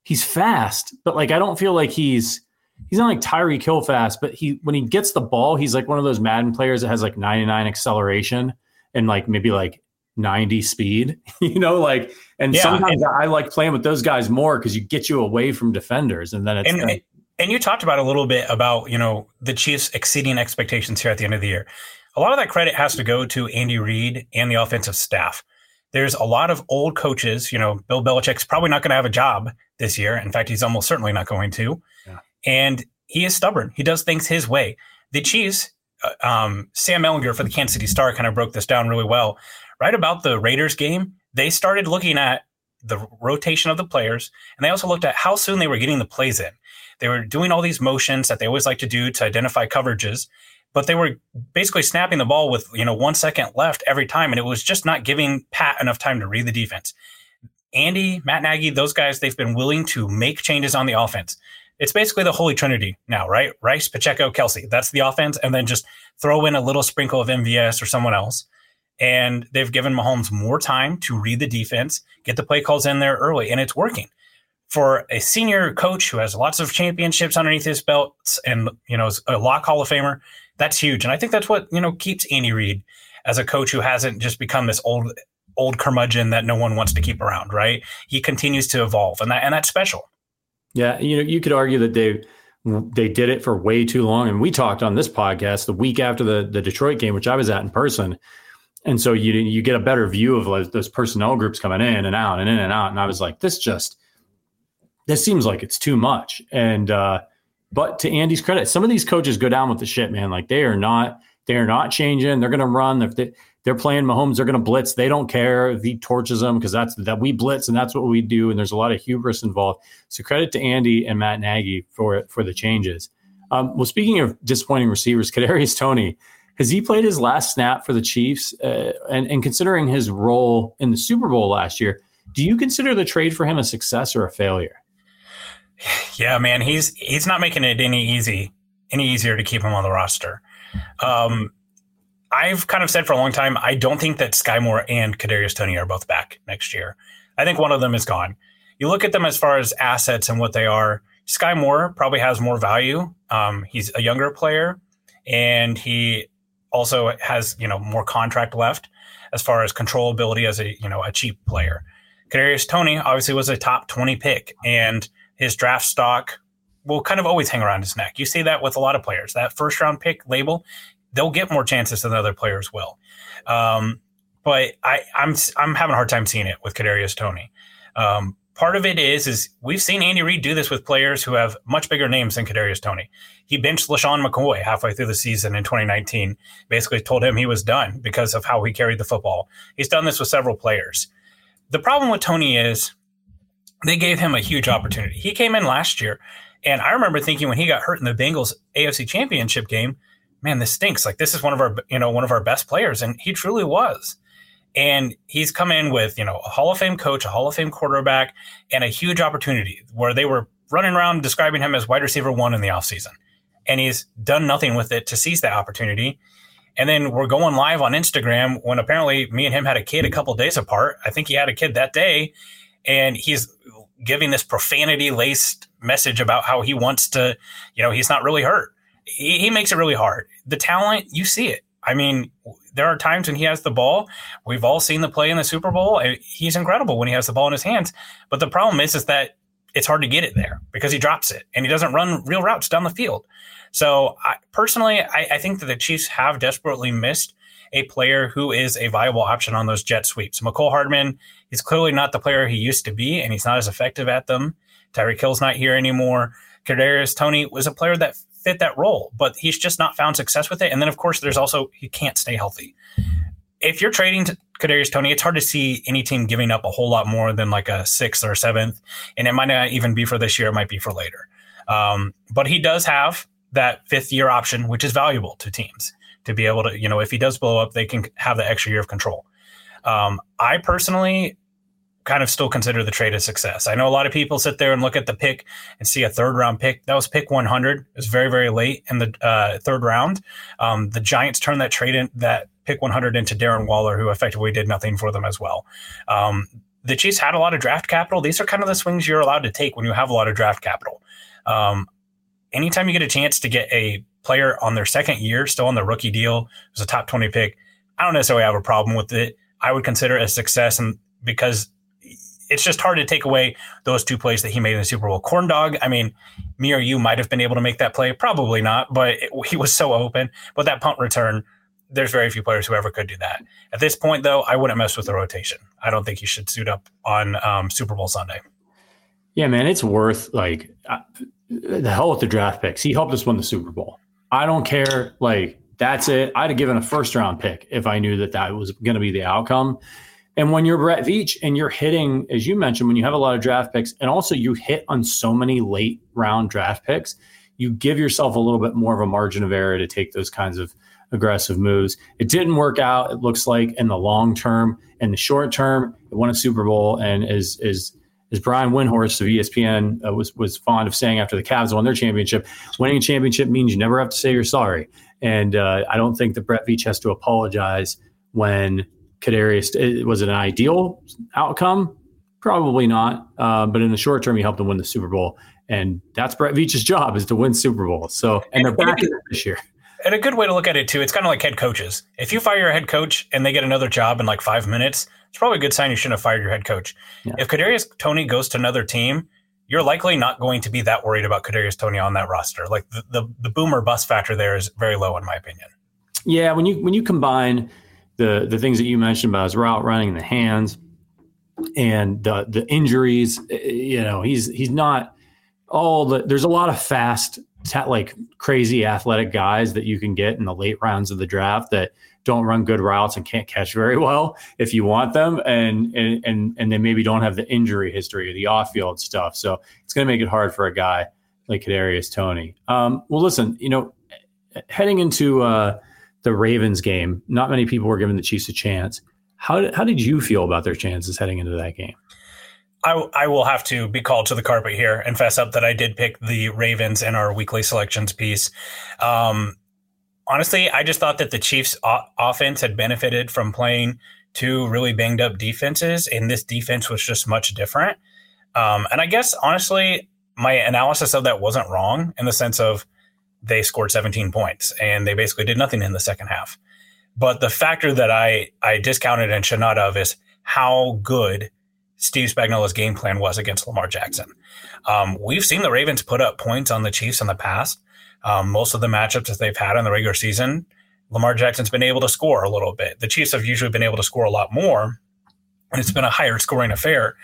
he's fast, but like I don't feel like he's he's not like Tyreek Hill fast, but he when he gets the ball, he's like one of those Madden players that has like 99 acceleration and like maybe like 90 speed, <laughs> you know, like and yeah, sometimes and, I like playing with those guys more because you get you away from defenders and then it's and, like, and you talked about a little bit about, you know, the Chiefs exceeding expectations here at the end of the year a lot of that credit has to go to Andy Reid and the offensive staff. There's a lot of old coaches. You know, Bill Belichick's probably not going to have a job this year. In fact, he's almost certainly not going to. And he is stubborn. He does things his way. The Chiefs, uh, um, Sam Ehlinger for the Kansas City Star kind of broke this down really well. Right about the Raiders game, they started looking at the rotation of the players, and they also looked at how soon they were getting the plays in. They were doing all these motions that they always like to do to identify coverages, but they were basically snapping the ball with you know one second left every time, and it was just not giving Pat enough time to read the defense. Andy, Matt Nagy, those guys, they've been willing to make changes on the offense. It's basically the holy trinity now, right? Rice, Pacheco, Kelce. That's the offense, and then just throw in a little sprinkle of MVS or someone else. And they've given Mahomes more time to read the defense, get the play calls in there early, and it's working for a senior coach who has lots of championships underneath his belt and you know is a lock Hall of Famer that's huge. And I think that's what, you know, keeps Andy Reid as a coach who hasn't just become this old old curmudgeon that no one wants to keep around, right? He continues to evolve and that and that's special. Yeah, you know, you could argue that they they did it for way too long. And we talked on this podcast the week after the the Detroit game, which I was at in person. And so you you get a better view of like those personnel groups coming in and out and in and out. And I was like, this just this seems like it's too much. And uh but to Andy's credit, some of these coaches go down with the shit, man. Like they are not, they are not changing. They're going to run. They, they're playing Mahomes, they're going to blitz. They don't care if he torches them because that's that we blitz and that's what we do. And there's a lot of hubris involved. So credit to Andy and Matt Nagy for for the changes. Um, well, speaking of disappointing receivers, Kadarius Toney has he played his last snap for the Chiefs? Uh, and, and considering his role in the Super Bowl last year, do you consider the trade for him a success or a failure? Yeah, man, he's he's not making it any easy any easier to keep him on the roster. Um, I've kind of said for a long time, I don't think that Sky Moore and Kadarius Toney are both back next year. I think one of them is gone. You look at them as far as assets and what they are. Sky Moore probably has more value. Um, he's a younger player, and he also has you know more contract left as far as controllability as a you know a cheap player. Kadarius Toney obviously was a top twenty pick, and his draft stock will kind of always hang around his neck. You see that with a lot of players. That first round pick label, they'll get more chances than other players will. Um, but I, am I'm, I'm having a hard time seeing it with Kadarius Toney. Um, part of it is is we've seen Andy Reid do this with players who have much bigger names than Kadarius Toney. He benched LeSean McCoy halfway through the season in 2019. Basically, told him he was done because of how he carried the football. He's done this with several players. The problem with Toney is they gave him a huge opportunity. He came in last year, and I remember thinking when he got hurt in the Bengals AFC Championship game, man, this stinks. Like this is one of our you know one of our best players, and he truly was. And he's come in with you know a Hall of Fame coach, a Hall of Fame quarterback, and a huge opportunity where they were running around describing him as wide receiver one in the offseason. And he's done nothing with it to seize that opportunity. And then we're going live on Instagram when apparently me and him had a kid a couple days apart. I think he had a kid that day. And he's giving this profanity laced message about how he wants to, you know, he's not really hurt. He, he makes it really hard. The talent, you see it. I mean, there are times when he has the ball. We've all seen the play in the Super Bowl. He's incredible when he has the ball in his hands. But the problem is, is that it's hard to get it there because he drops it and he doesn't run real routes down the field. So I, personally, I, I think that the Chiefs have desperately missed a player who is a viable option on those jet sweeps. Mecole Hardman is clearly not the player he used to be, and he's not as effective at them. Tyreek Hill's not here anymore. Kadarius Toney was a player that fit that role, but he's just not found success with it. And then, of course, there's also he can't stay healthy. If you're trading to Kadarius Toney, it's hard to see any team giving up a whole lot more than like a sixth or seventh, and it might not even be for this year; it might be for later. Um, but he does have that fifth year option, which is valuable to teams to be able to, you know, if he does blow up, they can have the extra year of control. Um, I personally kind of still consider the trade a success. I know a lot of people sit there and look at the pick and see a third round pick. That was pick 100. It was very, very late in the uh, third round. Um, the Giants turned that trade in that pick 100 into Darren Waller, who effectively did nothing for them as well. Um, the Chiefs had a lot of draft capital. These are kind of the swings you're allowed to take when you have a lot of draft capital. Um, anytime you get a chance to get a player on their second year, still on the rookie deal, it was a top 20 pick. I don't necessarily have a problem with it. I would consider it a success and because it's just hard to take away those two plays that he made in the Super Bowl. Corn dog, I mean, me or you might have been able to make that play. Probably not, but it, he was so open. But that punt return, there's very few players who ever could do that. At this point, though, I wouldn't mess with the rotation. I don't think he should suit up on um, Super Bowl Sunday. Yeah, man, it's worth like uh, the hell with the draft picks. He helped us win the Super Bowl. I don't care. Like that's it. I'd have given a first round pick if I knew that that was going to be the outcome. And when you're Brett Veach and you're hitting, as you mentioned, when you have a lot of draft picks, and also you hit on so many late round draft picks, you give yourself a little bit more of a margin of error to take those kinds of aggressive moves. It didn't work out. It looks like in the long term, in the short term, it won a Super Bowl, and as as as Brian Windhorst of ESPN uh, was was fond of saying after the Cavs won their championship, winning a championship means you never have to say you're sorry. And uh, I don't think that Brett Veach has to apologize when Kadarius was it an ideal outcome? Probably not. Uh, but in the short term, he helped them win the Super Bowl, and that's Brett Veach's job is to win Super Bowl. So and, and they're back this year. And a good way to look at it too, it's kind of like head coaches. If you fire your head coach and they get another job in like five minutes, it's probably a good sign you shouldn't have fired your head coach. Yeah. If Kadarius Toney goes to another team, you're likely not going to be that worried about Kadarius Toney on that roster. Like the, the the boomer bust factor there is very low in my opinion. Yeah, when you when you combine the the things that you mentioned about his route running, the hands, and the the injuries. You know, he's he's not all the. There's a lot of fast, like crazy athletic guys that you can get in the late rounds of the draft that don't run good routes and can't catch very well if you want them, and and and and they maybe don't have the injury history or the off field stuff. So it's going to make it hard for a guy like Kadarius Toney. Um, well, listen, you know, heading into uh, the Ravens game, not many people were giving the Chiefs a chance. How did, how did you feel about their chances heading into that game? I, I will have to be called to the carpet here and fess up that I did pick the Ravens in our weekly selections piece. Um, honestly, I just thought that the Chiefs' o- offense had benefited from playing two really banged up defenses, and this defense was just much different. Um, and I guess honestly, my analysis of that wasn't wrong in the sense of they scored 17 points and they basically did nothing in the second half. But the factor that I, I discounted and should not have is how good Steve Spagnuolo's game plan was against Lamar Jackson. Um, we've seen the Ravens put up points on the Chiefs in the past. Um, most of the matchups that they've had in the regular season, Lamar Jackson's been able to score a little bit. The Chiefs have usually been able to score a lot more, and it's been a higher scoring affair.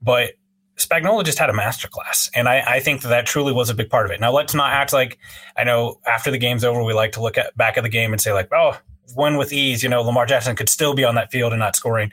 But Spagnuolo just had a masterclass, and I, I, think that that truly was a big part of it. Now, let's not act like I know after the game's over, we like to look at back at the game and say like, oh, win with ease. You know, Lamar Jackson could still be on that field and not scoring.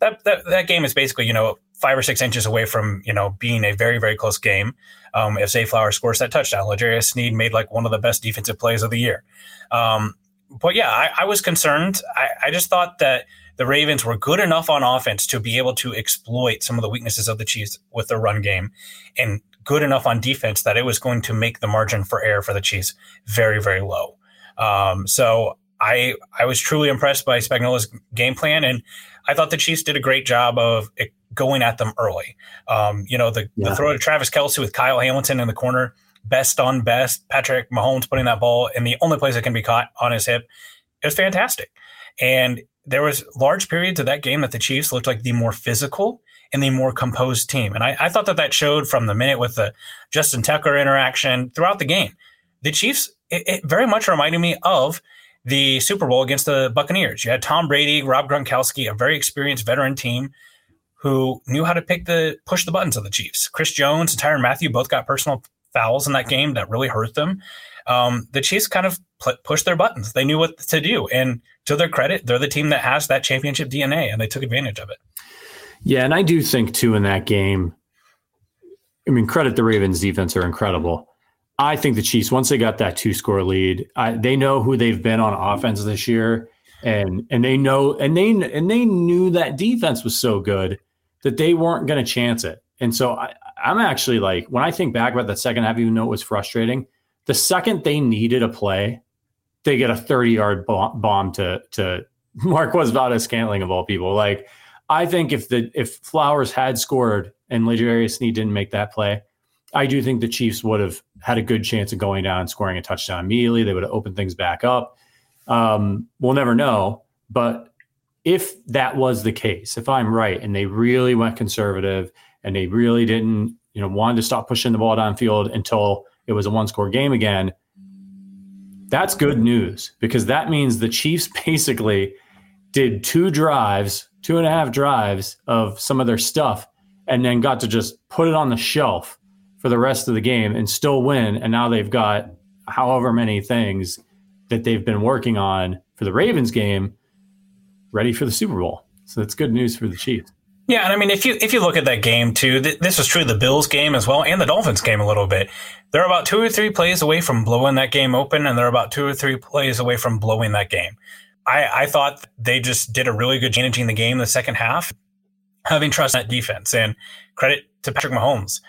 That that that game is basically you know five or six inches away from you know being a very very close game. Um, if Zay Flowers scores that touchdown, L'Jarius Sneed made like one of the best defensive plays of the year. Um, but yeah, I, I was concerned. I, I just thought that the Ravens were good enough on offense to be able to exploit some of the weaknesses of the Chiefs with their run game and good enough on defense that it was going to make the margin for error for the Chiefs very, very low. Um, so I I was truly impressed by Spagnuolo's game plan, and I thought the Chiefs did a great job of going at them early. Um, you know, the, yeah. the, throw to Travis Kelce with Kyle Hamilton in the corner, best on best. Patrick Mahomes putting that ball in the only place it can be caught on his hip. It was fantastic, and there was large periods of that game that the Chiefs looked like the more physical and the more composed team. And I, I thought that that showed from the minute with the Justin Tucker interaction throughout the game. The Chiefs, it, it very much reminded me of the Super Bowl against the Buccaneers. You had Tom Brady, Rob Gronkowski, a very experienced veteran team who knew how to pick the push the buttons of the Chiefs. Chris Jones and Tyrann Mathieu both got personal fouls in that game that really hurt them. Um, the Chiefs kind of pushed their buttons. They knew what to do, and to their credit, they're the team that has that championship DNA, and they took advantage of it. Yeah, and I do think too in that game. I mean, credit the Ravens defense are incredible. I think the Chiefs once they got that two score lead, I, they know who they've been on offense this year, and and they know and they and they knew that defense was so good that they weren't going to chance it. And so I, I'm actually like when I think back about that second half, even though it was frustrating, the second they needed a play, they get a 30 yard bomb to to <laughs> Marquez Valdes-Scantling of all people. Like I think if the if Flowers had scored and L'Jarius Sneed didn't make that play, I do think the Chiefs would have had a good chance of going down and scoring a touchdown immediately. They would have opened things back up. Um, we'll never know, but if that was the case, if I'm right, and they really went conservative and they really didn't, you know, wanted to stop pushing the ball downfield until it was a one score game again, that's good news because that means the Chiefs <laughs> basically did two drives two and a half drives of some of their stuff and then got to just put it on the shelf for the rest of the game and still win. And now they've got however many things that they've been working on for the Ravens game ready for the Super Bowl. So that's good news for the Chiefs. Yeah, and I mean, if you if you look at that game too, th- this is true the Bills game as well, and the Dolphins game a little bit. They're about two or three plays away from blowing that game open, and they're about two or three plays away from blowing that game. I, I thought they just did a really good managing the game the second half, having trust in that defense. And credit to Patrick Mahomes.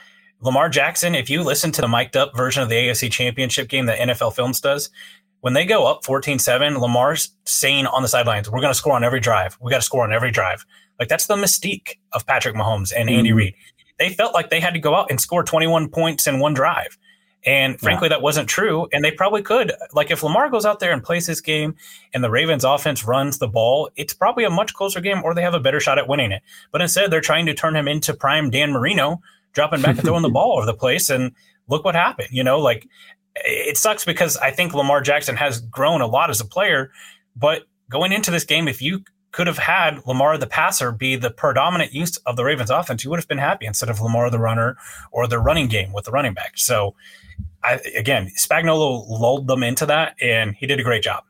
Lamar Jackson, if you listen to the mic'd up version of the AFC championship game that NFL Films does, when they go up 14 7, Lamar's saying on the sidelines, we're going to score on every drive. We got to score on every drive. Like that's the mystique of Patrick Mahomes and Andy mm-hmm. Reid. They felt like they had to go out and score 21 points in one drive. And frankly, yeah. that wasn't true. And they probably could. Like if Lamar goes out there and plays his game and the Ravens offense runs the ball, it's probably a much closer game or they have a better shot at winning it. But instead, they're trying to turn him into prime Dan Marino, dropping back and throwing the <laughs> ball over the place. And look what happened. You know, like it sucks because I think Lamar Jackson has grown a lot as a player. But going into this game, if you could have had Lamar the passer be the predominant use of the Ravens offense, you would have been happy instead of Lamar the runner or the running game with the running back. So I, again, Spagnuolo lulled them into that, and he did a great job.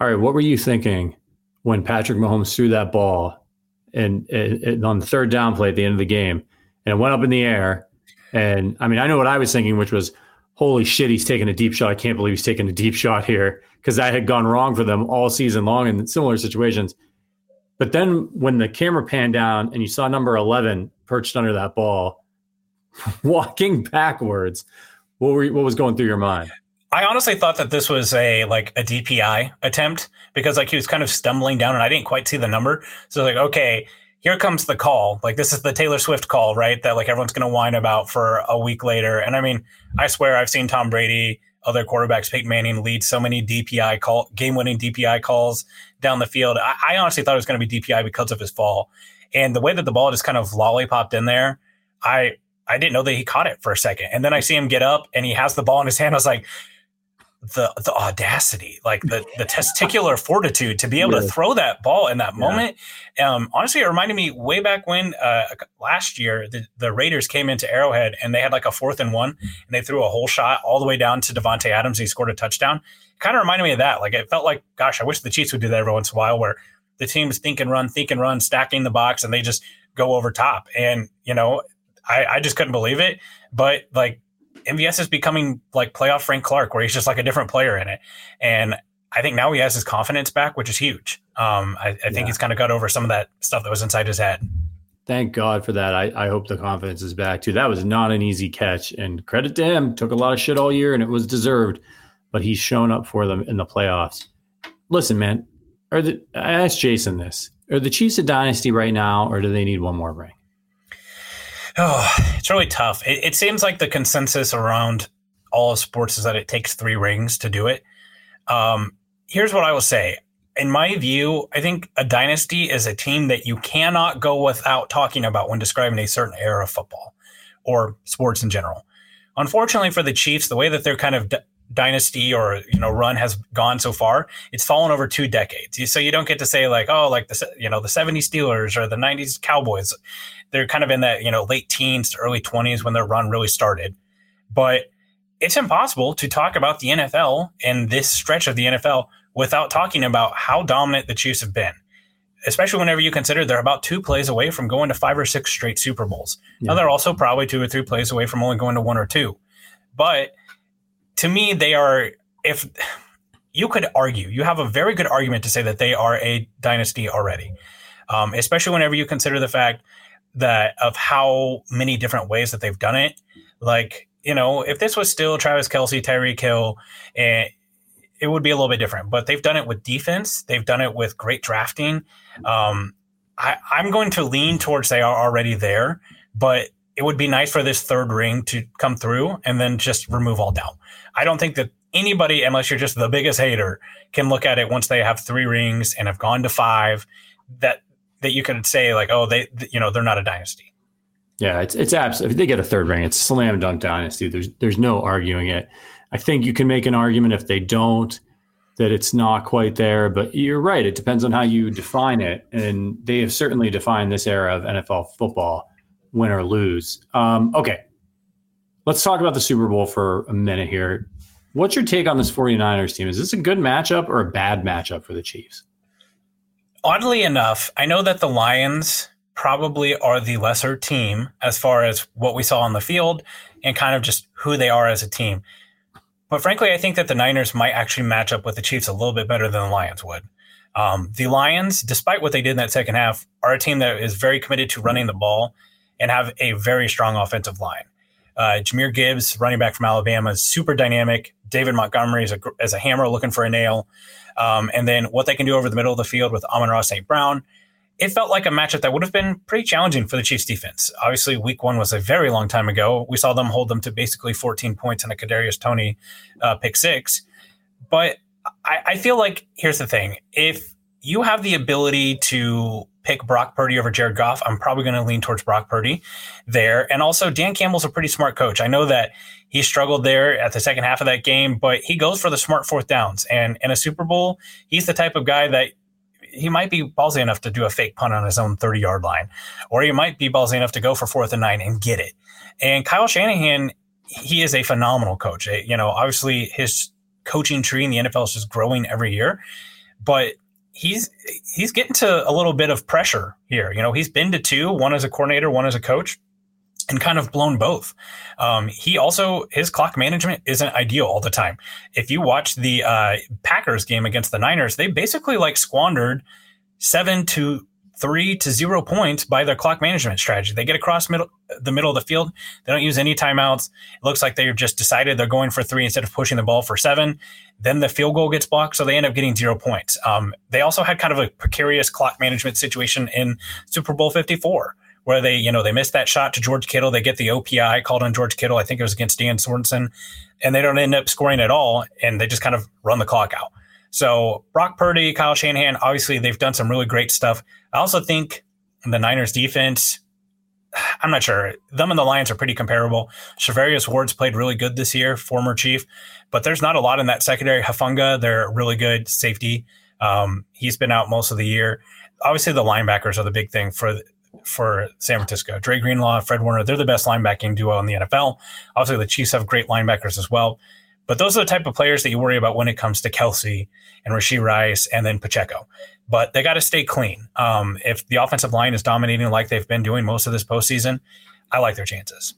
All right, what were you thinking when Patrick Mahomes threw that ball and, and, and, on the third down play at the end of the game, and it went up in the air? And I mean, I know what I was thinking, which was, "Holy shit, he's taking a deep shot! I can't believe he's taking a deep shot here," because that had gone wrong for them all season long in similar situations. But then when the camera panned down and you saw number eleven perched under that ball, <laughs> walking backwards what were what was going through your mind? I honestly thought that this was a like a DPI attempt because like he was kind of stumbling down and I didn't quite see the number. So like, okay, here comes the call. Like this is the Taylor Swift call, right? That like everyone's gonna whine about for a week later. And I mean, I swear I've seen Tom Brady, other quarterbacks, Peyton Manning lead so many DPI call game winning DPI calls down the field. I, I honestly thought it was gonna be DPI because of his fall. And the way that the ball just kind of lollipopped in there, I I didn't know that he caught it for a second. And then I see him get up and he has the ball in his hand. I was like, the the audacity, like the the testicular <laughs> fortitude to be able yeah. to throw that ball in that yeah. moment. Um, honestly, it reminded me way back when uh, last year the, the Raiders came into Arrowhead and they had like a fourth and one, and they threw a whole shot all the way down to Davante Adams. He scored a touchdown. Kind of reminded me of that. Like it felt like, gosh, I wish the Chiefs would do that every once in a while, where the team is think and run, think and run, stacking the box, and they just go over top. And you know, I, I just couldn't believe it. But like MVS is becoming like playoff Frank Clark, where he's just like a different player in it. And I think now he has his confidence back, which is huge. Um, I, I think he's kind of got over some of that stuff that was inside his head. Thank God for that. I, I hope the confidence is back too. That was not an easy catch, and credit to him. Took a lot of shit all year, and it was deserved. But he's shown up for them in the playoffs. Listen, man. Are the I asked Jason this: Are the Chiefs a dynasty right now, or do they need one more ring? Oh, it's really tough. It, it seems like the consensus around all of sports is that it takes three rings to do it. Um, here's what I will say. In my view, I think a dynasty is a team that you cannot go without talking about when describing a certain era of football or sports in general. Unfortunately for the Chiefs, the way that their kind of d- dynasty or you know run has gone so far, it's fallen over two decades. So you don't get to say like, oh, like the you know the '70s Steelers or the '90s Cowboys. They're kind of in that you know late teens to early 20s when their run really started. But it's impossible to talk about the NFL and this stretch of the NFL without talking about how dominant the Chiefs have been. Especially whenever you consider they're about two plays away from going to five or six straight Super Bowls. Yeah. Now they're also probably two or three plays away from only going to one or two. But to me, they are if you could argue, you have a very good argument to say that they are a dynasty already. Um, especially whenever you consider the fact that of how many different ways that they've done it. Like you know, if this was still Travis Kelce, Tyreek Hill, and eh, it would be a little bit different. But they've done it with defense. They've done it with great drafting. Um, I, I'm going to lean towards they are already there, but it would be nice for this third ring to come through and then just remove all doubt. I don't think that anybody, unless you're just the biggest hater, can look at it once they have three rings and have gone to five that that you can say like, oh, they, you know, they're not a dynasty. Yeah, it's it's absolutely. If they get a third ring, it's slam dunk dynasty. There's there's no arguing it. I think you can make an argument if they don't that it's not quite there, but you're right. It depends on how you define it, and they have certainly defined this era of NFL football, win or lose. Um, okay, let's talk about the Super Bowl for a minute here. What's your take on this 49ers team? Is this a good matchup or a bad matchup for the Chiefs? Oddly enough, I know that the Lions probably are the lesser team as far as what we saw on the field and kind of just who they are as a team. But frankly, I think that the Niners might actually match up with the Chiefs a little bit better than the Lions would. Um, the Lions, despite what they did in that second half, are a team that is very committed to running the ball and have a very strong offensive line. Uh, Jahmyr Gibbs, running back from Alabama, is super dynamic. David Montgomery is a, is a hammer looking for a nail. Um, and then what they can do over the middle of the field with Amon-Ra St. Brown it felt like a matchup that would have been pretty challenging for the Chiefs defense. Obviously, week one was a very long time ago. We saw them hold them to basically 14 points in a Kadarius Toney uh, pick six. But I, I feel like here's the thing: if you have the ability to pick Brock Purdy over Jared Goff, I'm probably going to lean towards Brock Purdy there. And also, Dan Campbell's a pretty smart coach. I know that he struggled there at the second half of that game, but he goes for the smart fourth downs. And in a Super Bowl, he's the type of guy that he might be ballsy enough to do a fake punt on his own 30 yard line, or he might be ballsy enough to go for fourth and nine and get it. And Kyle Shanahan, he is a phenomenal coach. You know, obviously his coaching tree in the NFL is just growing every year, but he's he's getting to a little bit of pressure here. You know, he's been to two, one as a coordinator, one as a coach and kind of blown both. Um, he also his clock management isn't ideal all the time. If you watch the uh, Packers game against the Niners, they basically like squandered seven to three to zero points by their clock management strategy. They get across middle the middle of the field. They don't use any timeouts. It looks like they've just decided they're going for three instead of pushing the ball for seven. Then the field goal gets blocked, so they end up getting zero points. Um, they also had kind of a precarious clock management situation in Super Bowl 54 where they, you know, they missed that shot to George Kittle. They get the OPI called on George Kittle. I think it was against Dan Sorensen, and they don't end up scoring at all, and they just kind of run the clock out. So Brock Purdy, Kyle Shanahan, obviously they've done some really great stuff. I also think the Niners defense, <sighs> I'm not sure. Them and the Lions are pretty comparable. Charvarius Ward's played really good this year, former Chief, but there's not a lot in that secondary. Hufanga, they're really good safety. Um, he's been out most of the year. Obviously, the linebackers are the big thing for for San Francisco. Dre Greenlaw, Fred Warner, they're the best linebacking duo in the NFL. Obviously, the Chiefs have great linebackers as well. But those are the type of players that you worry about when it comes to Kelce and Rashee Rice and then Pacheco. But they got to stay clean. Um, if the offensive line is dominating like they've been doing most of this postseason, I like their chances.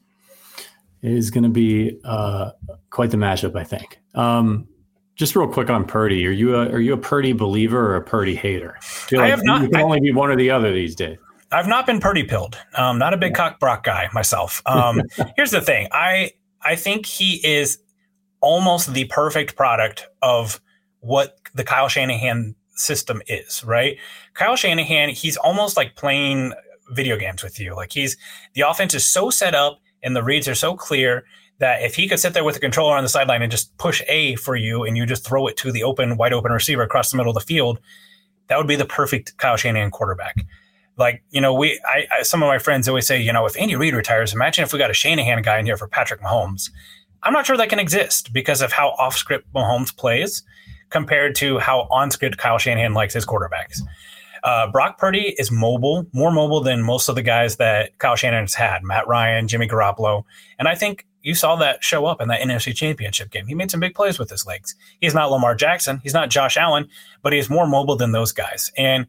It is going to be uh, quite the matchup, I think. Um, just real quick on Purdy, are you a are you a Purdy believer or a Purdy hater? I, like have not. You can I, only be one or the other these days. I've not been Purdy pilled. Um, not a big cock Brock guy myself. Um, <laughs> here's the thing. I I think he is almost the perfect product of what the Kyle Shanahan system is, right? Kyle Shanahan, he's almost like playing video games with you. Like he's the offense is so set up and the reads are so clear that if he could sit there with a the controller on the sideline and just push A for you and you just throw it to the open, wide open receiver across the middle of the field, that would be the perfect Kyle Shanahan quarterback. Like, you know, we, I, I, some of my friends always say, you know, if Andy Reid retires, imagine if we got a Shanahan guy in here for Patrick Mahomes. I'm not sure that can exist because of how off script Mahomes plays compared to how on script Kyle Shanahan likes his quarterbacks. Uh, Brock Purdy is mobile, more mobile than most of the guys that Kyle Shanahan's had, Matt Ryan, Jimmy Garoppolo. And I think you saw that show up in that NFC championship game. He made some big plays with his legs. He's not Lamar Jackson. He's not Josh Allen, but he's more mobile than those guys. And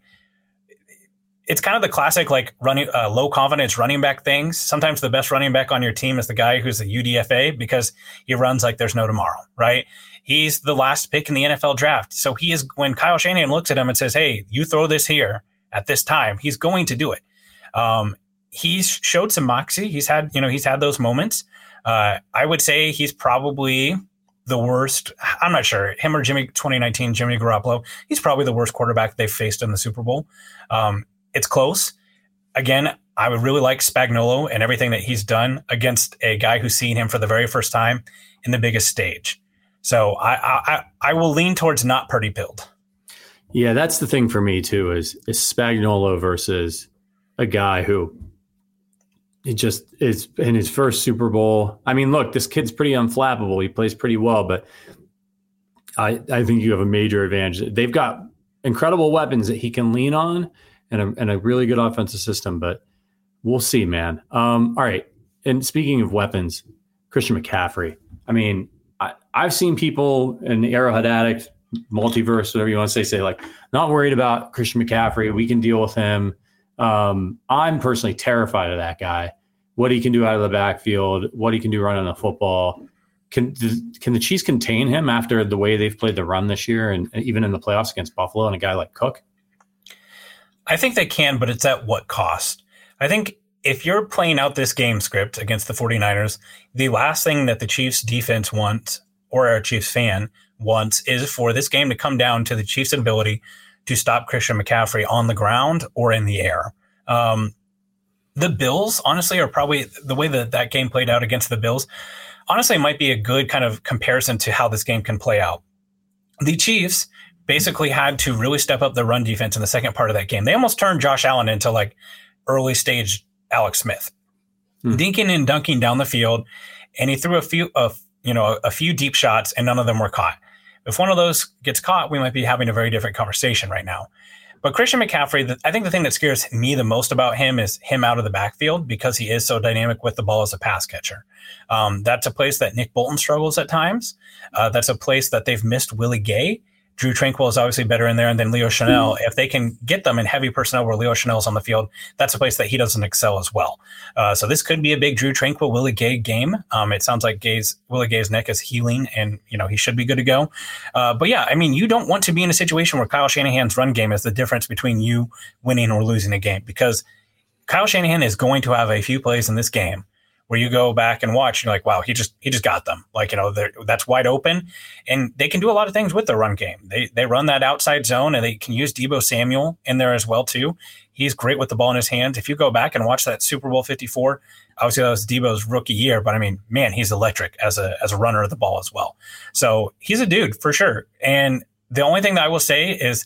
it's kind of the classic like running uh, low confidence running back things. Sometimes the best running back on your team is the guy who's a UDFA because he runs like there's no tomorrow, right? He's the last pick in the NFL draft. So he is when Kyle Shanahan looks at him and says, "Hey, you throw this here at this time," he's going to do it. Um, he's showed some moxie. He's had you know he's had those moments. Uh, I would say he's probably the worst. I'm not sure him or Jimmy 2019 Jimmy Garoppolo. He's probably the worst quarterback they've faced in the Super Bowl. Um, it's close. Again, I would really like Spagnuolo and everything that he's done against a guy who's seen him for the very first time in the biggest stage. So I I, I will lean towards not Purdy pilled. Yeah, that's the thing for me too. Is is Spagnuolo versus a guy who he just is in his first Super Bowl. I mean, look, this kid's pretty unflappable. He plays pretty well, but I I think you have a major advantage. They've got incredible weapons that he can lean on and a, and a really good offensive system, but we'll see, man. Um, all right. And speaking of weapons, Christian McCaffrey. I mean, I've seen people in the Arrowhead Addict multiverse, whatever you want to say, say like, not worried about Christian McCaffrey. We can deal with him. Um, I'm personally terrified of that guy. What he can do out of the backfield, what he can do running the football. Can can the Chiefs contain him after the way they've played the run this year, and even in the playoffs against Buffalo and a guy like Cook? I think they can, but it's at what cost? I think if you're playing out this game script against the 49ers, the last thing that the Chiefs defense wants or a Chiefs fan wants is for this game to come down to the Chiefs' ability to stop Christian McCaffrey on the ground or in the air. Um, the Bills, honestly, are probably the way that that game played out against the Bills. Honestly, might be a good kind of comparison to how this game can play out. The Chiefs basically had to really step up the run defense in the second part of that game. They almost turned Josh Allen into like early stage Alex Smith, hmm. dinking and dunking down the field, and he threw a few of you know a few deep shots, and none of them were caught. If one of those gets caught, we might be having a very different conversation right now. But Christian McCaffrey, I think the thing that scares me the most about him is him out of the backfield because he is so dynamic with the ball as a pass catcher. Um, that's a place that Nick Bolton struggles at times. Uh, that's a place that they've missed Willie Gay. Drue Tranquill is obviously better in there, and then Leo Chenal. Mm-hmm. If they can get them in heavy personnel where Leo Chenal's on the field, that's a place that he doesn't excel as well. Uh, so this could be a big Drue Tranquill Willie Gay game. Um, it sounds like Gay's Willie Gay's neck is healing, and you know he should be good to go. Uh, but yeah, I mean, you don't want to be in a situation where Kyle Shanahan's run game is the difference between you winning or losing a game because Kyle Shanahan is going to have a few plays in this game where you go back and watch and you're like, wow, he just he just got them. Like you know, that's wide open, and they can do a lot of things with their run game. They they run that outside zone and they can use Deebo Samuel in there as well too. He's great with the ball in his hands. If you go back and watch that Super Bowl Fifty Four, obviously that was Deebo's rookie year, but I mean, man, he's electric as a as a runner of the ball as well. So he's a dude for sure. And the only thing that I will say is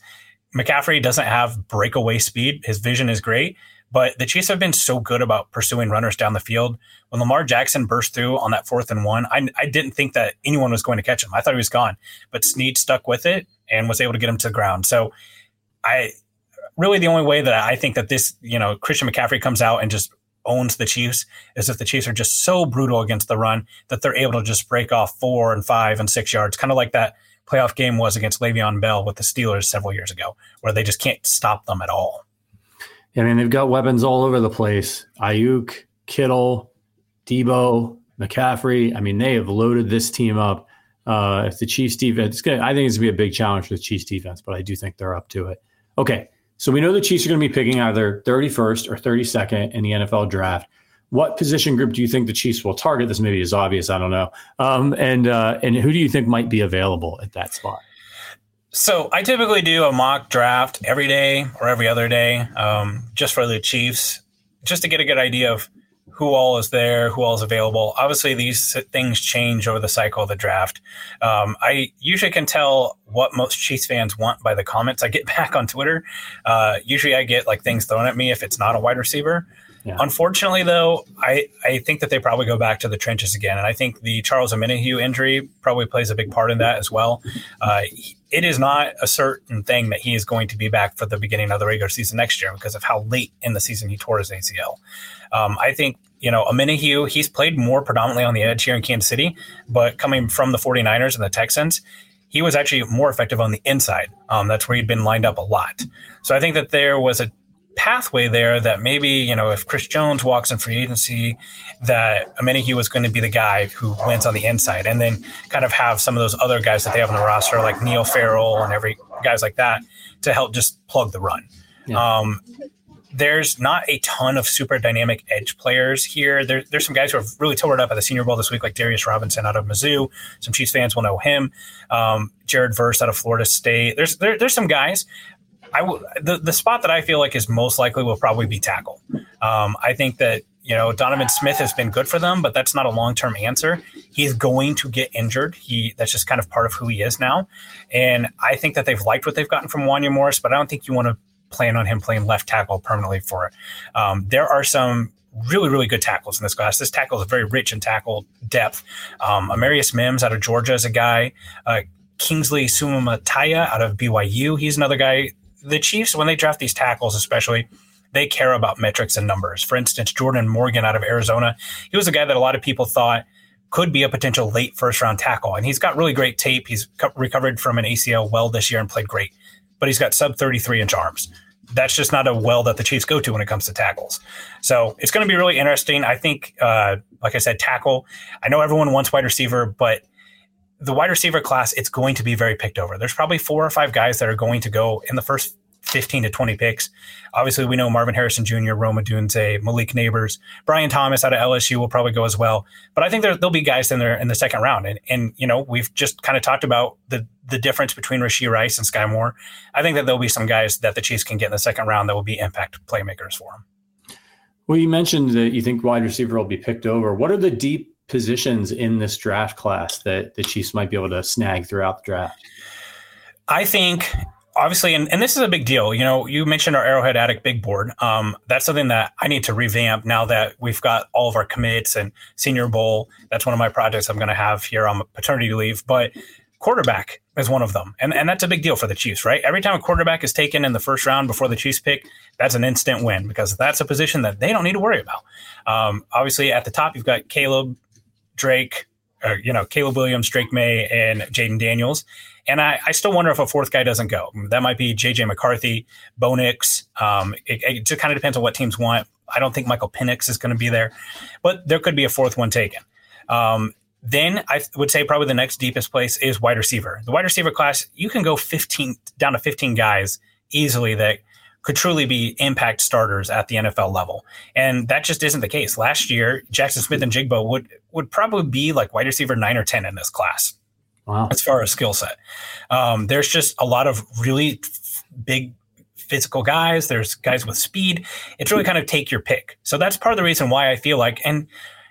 McCaffrey doesn't have breakaway speed. His vision is great but the Chiefs have been so good about pursuing runners down the field. When Lamar Jackson burst through on that fourth and one, I, I didn't think that anyone was going to catch him. I thought he was gone, but Sneed stuck with it and was able to get him to the ground. So I really the only way that I think that this, you know, Christian McCaffrey comes out and just owns the Chiefs is if the Chiefs are just so brutal against the run that they're able to just break off four and five and six yards, kind of like that playoff game was against Le'Veon Bell with the Steelers several years ago, where they just can't stop them at all. I mean, they've got weapons all over the place. Aiyuk, Kittle, Deebo, McCaffrey. I mean, they have loaded this team up. Uh, if the Chiefs defense, gonna, I think it's gonna be a big challenge for the Chiefs defense, but I do think they're up to it. Okay, So we know the Chiefs are going to be picking either 31st or 32nd in the NFL draft. What position group do you think the Chiefs will target? This maybe is obvious. I don't know. Um, and uh, and who do you think might be available at that spot? So I typically do a mock draft every day or every other day, um, just for the Chiefs, just to get a good idea of who all is there, who all is available. Obviously, these things change over the cycle of the draft. Um, I usually can tell what most Chiefs fans want by the comments I get <laughs> back on Twitter. Uh, usually, I get like things thrown at me if it's not a wide receiver. Yeah. Unfortunately, though, I, I think that they probably go back to the trenches again. And I think the Charles Omenihu injury probably plays a big part in that as well. Uh, it is not a certain thing that he is going to be back for the beginning of the regular season next year because of how late in the season he tore his ACL. Um, I think, you know, Omenihu, he's played more predominantly on the edge here in Kansas City, but coming from the 49ers and the Texans, he was actually more effective on the inside. Um, that's where he'd been lined up a lot. So I think that there was a pathway there that maybe, you know, if Chris Jones walks in free agency, that Omenihu was going to be the guy who wins on the inside and then kind of have some of those other guys that they have on the roster, like Neil Farrell and every guys like that to help just plug the run. Yeah. Um, there's not a ton of super dynamic edge players here. There, there's some guys who have really tore it up at the Senior Bowl this week, like Darius Robinson out of Mizzou. Some Chiefs fans will know him. Um, Jared Verse out of Florida State. There's there, there's some guys, I w- the the spot that I feel like is most likely will probably be tackle. Um, I think that you know Donovan Smith has been good for them, but that's not a long term answer. He's going to get injured. He that's just kind of part of who he is now, and I think that they've liked what they've gotten from Wanya Morris, but I don't think you want to plan on him playing left tackle permanently for it. Um, there are some really, really good tackles in this class. This tackle is very rich in tackle depth. Um, Amarius Mims out of Georgia is a guy. Uh, Kingsley Suamataia out of BYU. He's another guy the Chiefs, when they draft these tackles, especially, they care about metrics and numbers. For instance, Jordan Morgan out of Arizona, he was a guy that a lot of people thought could be a potential late first round tackle. And he's got really great tape. He's recovered from an ACL well this year and played great, but he's got sub 33 inch arms. That's just not a well that the Chiefs go to when it comes to tackles. So it's going to be really interesting. I think, uh, like I said, tackle. I know everyone wants wide receiver, but the wide receiver class, it's going to be very picked over. There's probably four or five guys that are going to go in the first 15 to 20 picks. Obviously, we know Marvin Harrison Jr., Rome Odunze, Malik Nabers, Brian Thomas out of LSU will probably go as well. But I think there, will be guys in there in the second round. And, and, you know, we've just kind of talked about the, the difference between Rashee Rice and Skyy Moore. I think that there'll be some guys that the Chiefs can get in the second round that will be impact playmakers for them. Well, you mentioned that you think wide receiver will be picked over. What are the deep positions in this draft class that the Chiefs might be able to snag throughout the draft? I think obviously, and, and this is a big deal. You know, you mentioned our Arrowhead Addict big board. Um, that's something that I need to revamp now that we've got all of our commits and Senior Bowl. That's one of my projects I'm going to have here on paternity leave. But quarterback is one of them. And, and that's a big deal for the Chiefs, right? Every time a quarterback is taken in the first round before the Chiefs pick, that's an instant win because that's a position that they don't need to worry about. Um, obviously, at the top, you've got Caleb Drake, or, you know, Caleb Williams, Drake Maye, and Jayden Daniels. And I, I, still wonder if a fourth guy doesn't go. That might be JJ McCarthy, Bo Nix. Um, it, it, just kind of depends on what teams want. I don't think Michael Penix is going to be there, but there could be a fourth one taken. Um, then I would say probably the next deepest place is wide receiver. The wide receiver class, you can go 15 down to 15 guys easily that could truly be impact starters at the NFL level. And that just isn't the case. Last year, Jackson Smith-Njigba would would probably be like wide receiver nine or 10 in this class. Wow. As far as skill set, um, there's just a lot of really f- big physical guys. There's guys with speed. It's really kind of take your pick. So that's part of the reason why I feel like, and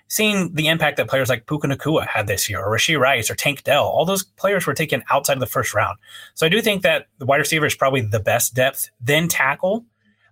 seeing the impact that players like Puka Nacua had this year, or Rashee Rice, or Tank Dell, all those players were taken outside of the first round. So I do think that the wide receiver is probably the best depth. Then tackle.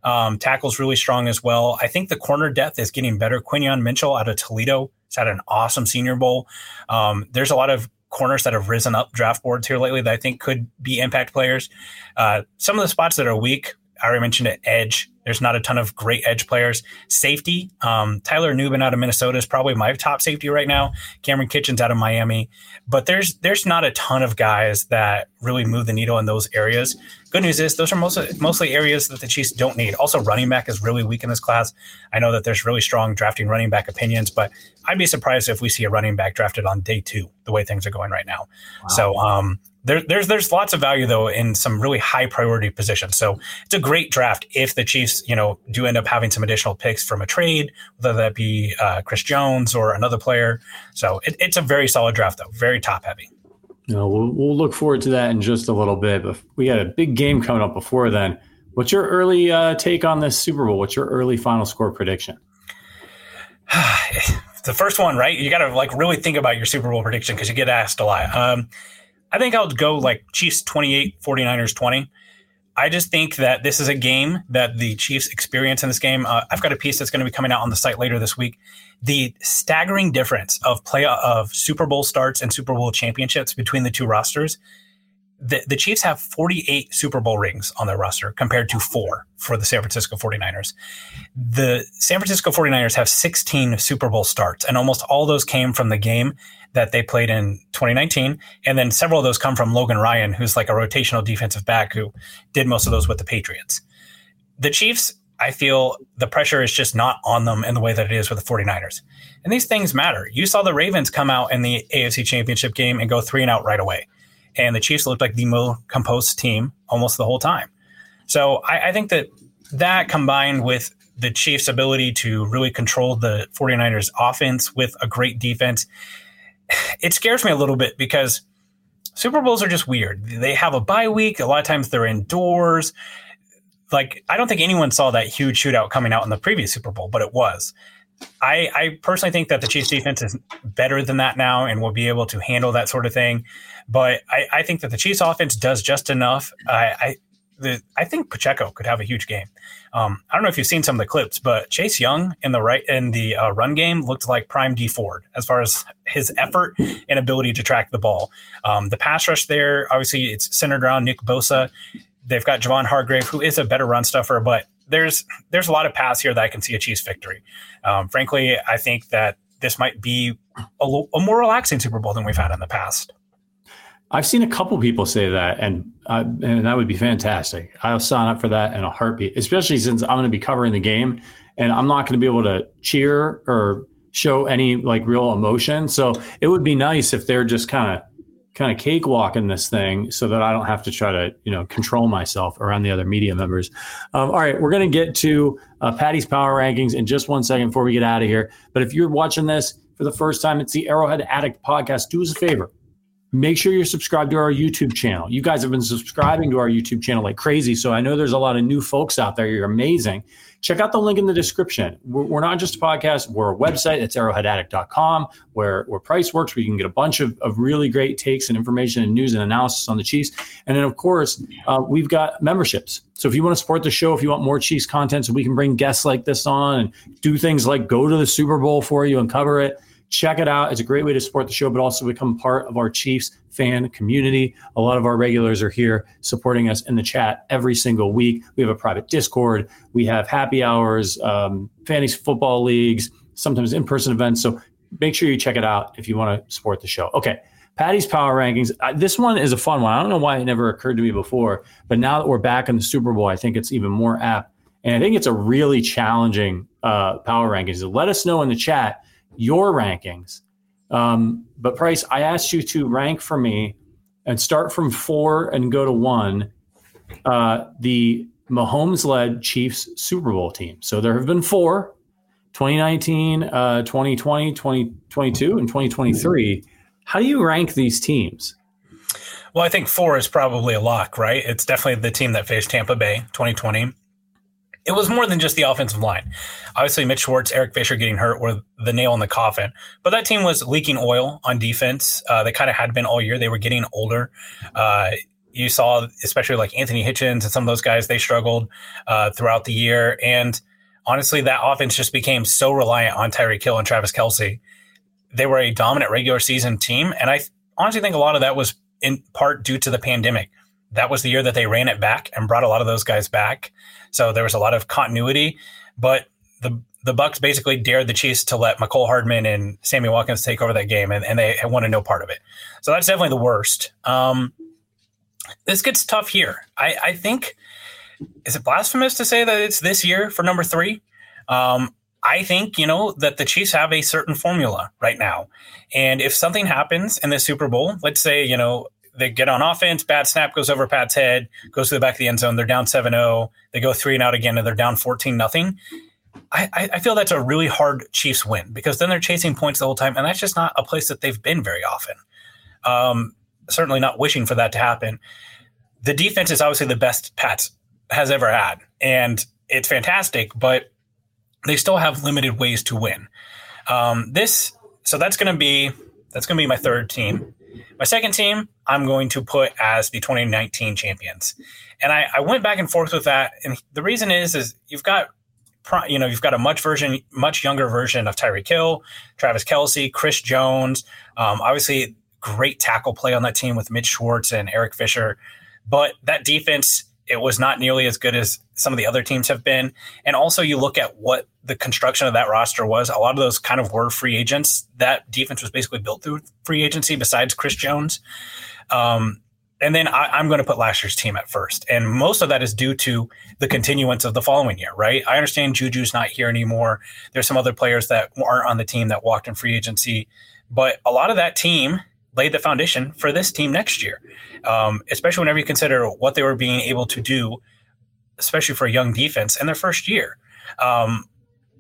Um, tackle's really strong as well. I think the corner depth is getting better. Quinyon Mitchell out of Toledo has had an awesome Senior Bowl. Um, there's a lot of corners that have risen up draft boards here lately that I think could be impact players. Uh, some of the spots that are weak, I already mentioned it, edge There's not a ton of great edge players. Safety, um, Tyler Nubin out of Minnesota is probably my top safety right now. Kamren Kinchens out of Miami, but there's there's not a ton of guys that really move the needle in those areas. Good news is those are mostly mostly areas that the Chiefs don't need. Also, running back is really weak in this class. I know that there's really strong drafting running back opinions, but I'd be surprised if we see a running back drafted on day two, the way things are going right now. Wow. So um, there, there's there's lots of value though in some really high priority positions. So it's a great draft if the Chiefs, you know, do end up having some additional picks from a trade, whether that be uh, Chris Jones or another player. So it, it's a very solid draft though, very top heavy. No, we'll, we'll look forward to that in just a little bit. But we got a big game coming up before then. What's your early uh, take on this Super Bowl? What's your early final score prediction? <sighs> the first one, right? You got to like really think about your Super Bowl prediction because you get asked a lot. Um, I think I'll go like Chiefs 28, 49ers 20. I just think that this is a game that the Chiefs experience in this game. Uh, I've got a piece that's going to be coming out on the site later this week. The staggering difference of play of Super Bowl starts and Super Bowl championships between the two rosters the, the Chiefs have 48 Super Bowl rings on their roster compared to four for the San Francisco 49ers. The San Francisco 49ers have 16 Super Bowl starts, and almost all those came from the game that they played in 2019. And then several of those come from Logan Ryan, who's like a rotational defensive back who did most of those with the Patriots. The Chiefs, I feel the pressure is just not on them in the way that it is with the 49ers. And these things matter. You saw the Ravens come out in the AFC Championship game and go three and out right away and the Chiefs looked like the more composed team almost the whole time. So I, I think that that combined with the Chiefs' ability to really control the 49ers offense with a great defense, it scares me a little bit because Super Bowls are just weird. They have a bye week. A lot of times they're indoors. Like, I don't think anyone saw that huge shootout coming out in the previous Super Bowl, but it was. I, I personally think that the Chiefs defense is better than that now and will be able to handle that sort of thing. But I, I think that the Chiefs offense does just enough. I, I the, I think Pacheco could have a huge game. Um, I don't know if you've seen some of the clips, but Chase Young in the right in the uh, run game looked like prime Dee Ford as far as his effort and ability to track the ball. Um, the pass rush there, obviously, it's centered around Nick Bosa. They've got Javon Hargrave, who is a better run stuffer, but there's there's a lot of paths here that I can see a Chiefs victory. Um, frankly, I think that this might be a, a more relaxing Super Bowl than we've had in the past. I've seen a couple people say that, and uh, and that would be fantastic. I'll sign up for that in a heartbeat, especially since I'm going to be covering the game, and I'm not going to be able to cheer or show any like real emotion. So it would be nice if they're just kind of kind of cakewalking this thing, so that I don't have to try to you know control myself around the other media members. Um, all right, we're going to get to uh, Patty's power rankings in just one second before we get out of here. But if you're watching this for the first time, it's the Arrowhead Addict podcast. Do us a favor Make sure you're subscribed to our YouTube channel. You guys have been subscribing to our YouTube channel like crazy. So I know there's a lot of new folks out there. You're amazing. Check out the link in the description. We're, we're not just a podcast, we're a website. It's arrowheadaddict.com where, where price works. We can get a bunch of, of really great takes and information and news and analysis on the Chiefs. And then, of course, uh, we've got memberships. So if you want to support the show, if you want more Chiefs content so we can bring guests like this on and do things like go to the Super Bowl for you and cover it, Check it out. It's a great way to support the show, but also become part of our Chiefs fan community. A lot of our regulars are here supporting us in the chat every single week. We have a private Discord. We have happy hours, um, fantasy football leagues, sometimes in person events. So make sure you check it out if you want to support the show. Okay. Patty's power rankings. Uh, this one is a fun one. I don't know why it never occurred to me before, but now that we're back in the Super Bowl, I think it's even more apt. And I think it's a really challenging uh, power rankings. Let us know in the chat your rankings. Um, but Price, I asked you to rank for me and start from four and go to one uh, the Mahomes led Chiefs Super Bowl team. So there have been four 2019, uh, 2020, 2022, and 2023. How do you rank these teams? Well, I think four is probably a lock, right? It's definitely the team that faced Tampa Bay 2020 it was more than just the offensive line. Obviously, Mitch Schwartz, Eric Fisher getting hurt were the nail in the coffin. But that team was leaking oil on defense. Uh, they kind of had been all year. They were getting older. Uh, you saw, especially like Anthony Hitchens and some of those guys, they struggled uh, throughout the year. And honestly, that offense just became so reliant on Tyreek Hill and Travis Kelce. They were a dominant regular season team. And I honestly think a lot of that was in part due to the pandemic that was the year that they ran it back and brought a lot of those guys back. So there was a lot of continuity, but the the Bucs basically dared the Chiefs to let Mecole Hardman and Sammy Watkins take over that game, and, and they wanted no part of it. So that's definitely the worst. Um, this gets tough here. I, I, think is it blasphemous to say that it's this year for number three? Um, I think you know that the Chiefs have a certain formula right now, and if something happens in the Super Bowl, let's say you know they get on offense, bad snap goes over Pat's head, goes to the back of the end zone, they're down 7-0, they go three and out again, and they're down 14 nothing. I, I feel that's a really hard Chiefs win because then they're chasing points the whole time, and that's just not a place that they've been very often. Um, certainly not wishing for that to happen. The defense is obviously the best Pats has ever had, and it's fantastic, but they still have limited ways to win. Um, this, so that's going to be that's going to be my third team. My second team, I'm going to put as the 2019 champions, and I, I went back and forth with that, and the reason is is you've got you know, you've got a much version, much younger version of Tyreek Hill, Travis Kelce, Chris Jones. Um, obviously, great tackle play on that team with Mitch Schwartz and Eric Fisher. But that defense, it was not nearly as good as some of the other teams have been. And also, you look at what the construction of that roster was. A lot of those kind of were free agents. That defense was basically built through free agency, besides Chris Jones. Um, and then I, am going to put last year's team at first. And most of that is due to the continuance of the following year, right? I understand Juju's not here anymore. There's some other players that aren't on the team that walked in free agency. But a lot of that team laid the foundation for this team next year, um, especially whenever you consider what they were being able to do, especially for a young defense in their first year. Um,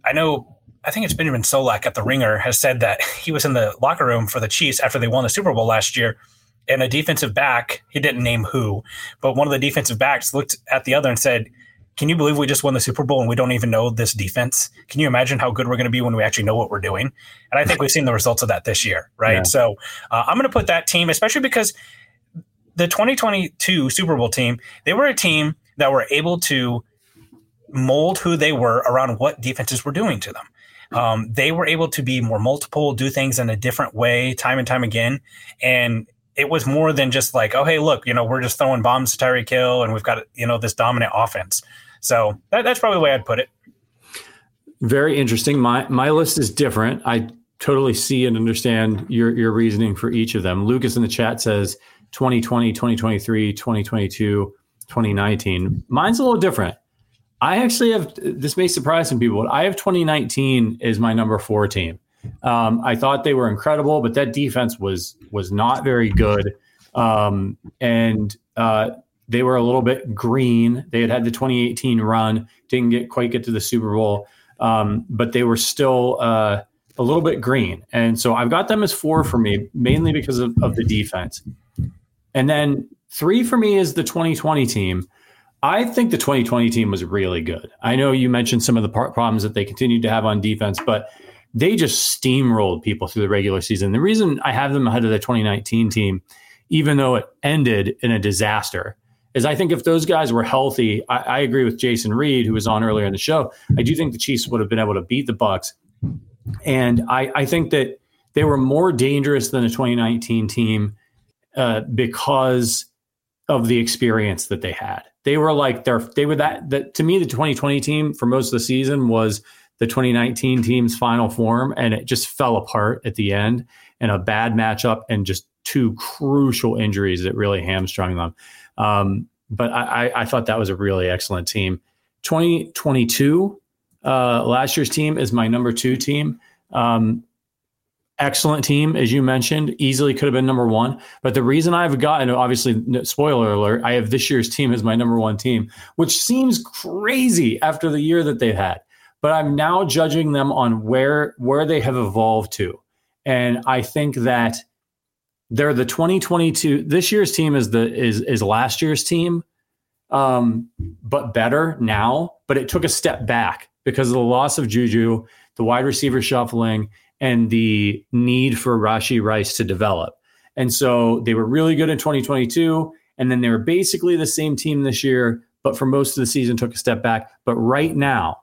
I know I think it's Benjamin Solak at the Ringer has said that <laughs> he was in the locker room for the Chiefs after they won the Super Bowl last year, and a defensive back, he didn't name who, but one of the defensive backs looked at the other and said, Can you believe we just won the Super Bowl and we don't even know this defense? Can you imagine how good we're going to be when we actually know what we're doing? And I think we've seen the results of that this year, right? Yeah. So uh, I'm going to put that team, especially because the 2022 Super Bowl team, they were a team that were able to mold who they were around what defenses were doing to them. Um, they were able to be more multiple, do things in a different way time and time again. And it was more than just like, oh, hey, look, you know, we're just throwing bombs to Tyreek Hill, and we've got, you know, this dominant offense. So that, that's probably the way I'd put it. Very interesting. My my list is different. I totally see and understand your your reasoning for each of them. Lucas in the chat says 2020, 2023, 2022, 2019. Mine's a little different. I actually have this may surprise some people, but I have 2019 as my number four team. Um, I thought they were incredible, but that defense was was not very good, um, and uh, they were a little bit green. They had had the 2018 run, didn't get quite get to the Super Bowl, um, but they were still uh, a little bit green. And so I've got them as four for me, mainly because of, of the defense. And then three for me is the 2020 team. I think the 2020 team was really good. I know you mentioned some of the problems that they continued to have on defense, but they just steamrolled people through the regular season. The reason I have them ahead of the 2019 team, even though it ended in a disaster, is I think if those guys were healthy, I, I agree with Jason Reid, who was on earlier in the show. I do think the Chiefs would have been able to beat the Bucs, and I, I think that they were more dangerous than the 2019 team uh, because of the experience that they had. They were like they're they were that that to me the 2020 team for most of the season was the 2019 team's final form, and it just fell apart at the end and a bad matchup and just two crucial injuries that really hamstrung them. Um, but I, I, thought that was a really excellent team. 2022, uh, last year's team is my number two team. Um, excellent team, as you mentioned, easily could have been number one. But the reason I've gotten, obviously, spoiler alert, I have this year's team as my number one team, which seems crazy after the year that they've had but I'm now judging them on where where they have evolved to. And I think that they're the 2022 this year's team is the is is last year's team um but better now, but it took a step back because of the loss of Juju, the wide receiver shuffling and the need for Rashee Rice to develop. And so they were really good in 2022 and then they were basically the same team this year, but for most of the season took a step back. But right now,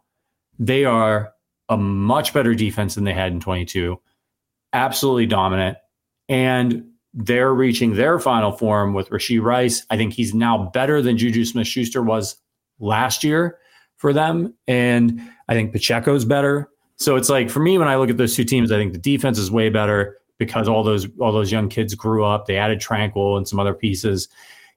they are a much better defense than they had in 22, absolutely dominant. And they're reaching their final form with Rashee Rice. I think he's now better than Juju Smith Schuster was last year for them. And I think Pacheco's better. So it's like for me, when I look at those two teams, I think the defense is way better because all those all those young kids grew up. They added Tranquil and some other pieces.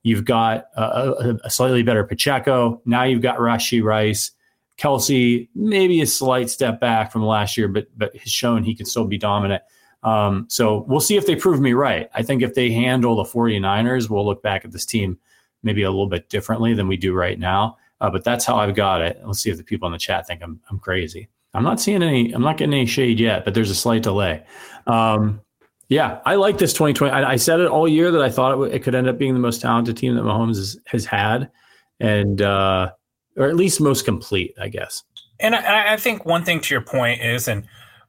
You've got a, a slightly better Pacheco. Now you've got Rashee Rice. Kelce, maybe a slight step back from last year, but but has shown he can still be dominant. Um, so we'll see if they prove me right. I think if they handle the 49ers, we'll look back at this team maybe a little bit differently than we do right now. Uh, but that's how I've got it. Let's see if the people in the chat think I'm I'm crazy. I'm not seeing any. I'm not getting any shade yet, but there's a slight delay. Um, yeah, I like this 2020. I, I, said it all year that I thought it, w- it, could end up being the most talented team that Mahomes has, has had, and uh, or at least most complete, I guess. And I, I think one thing to your point is, and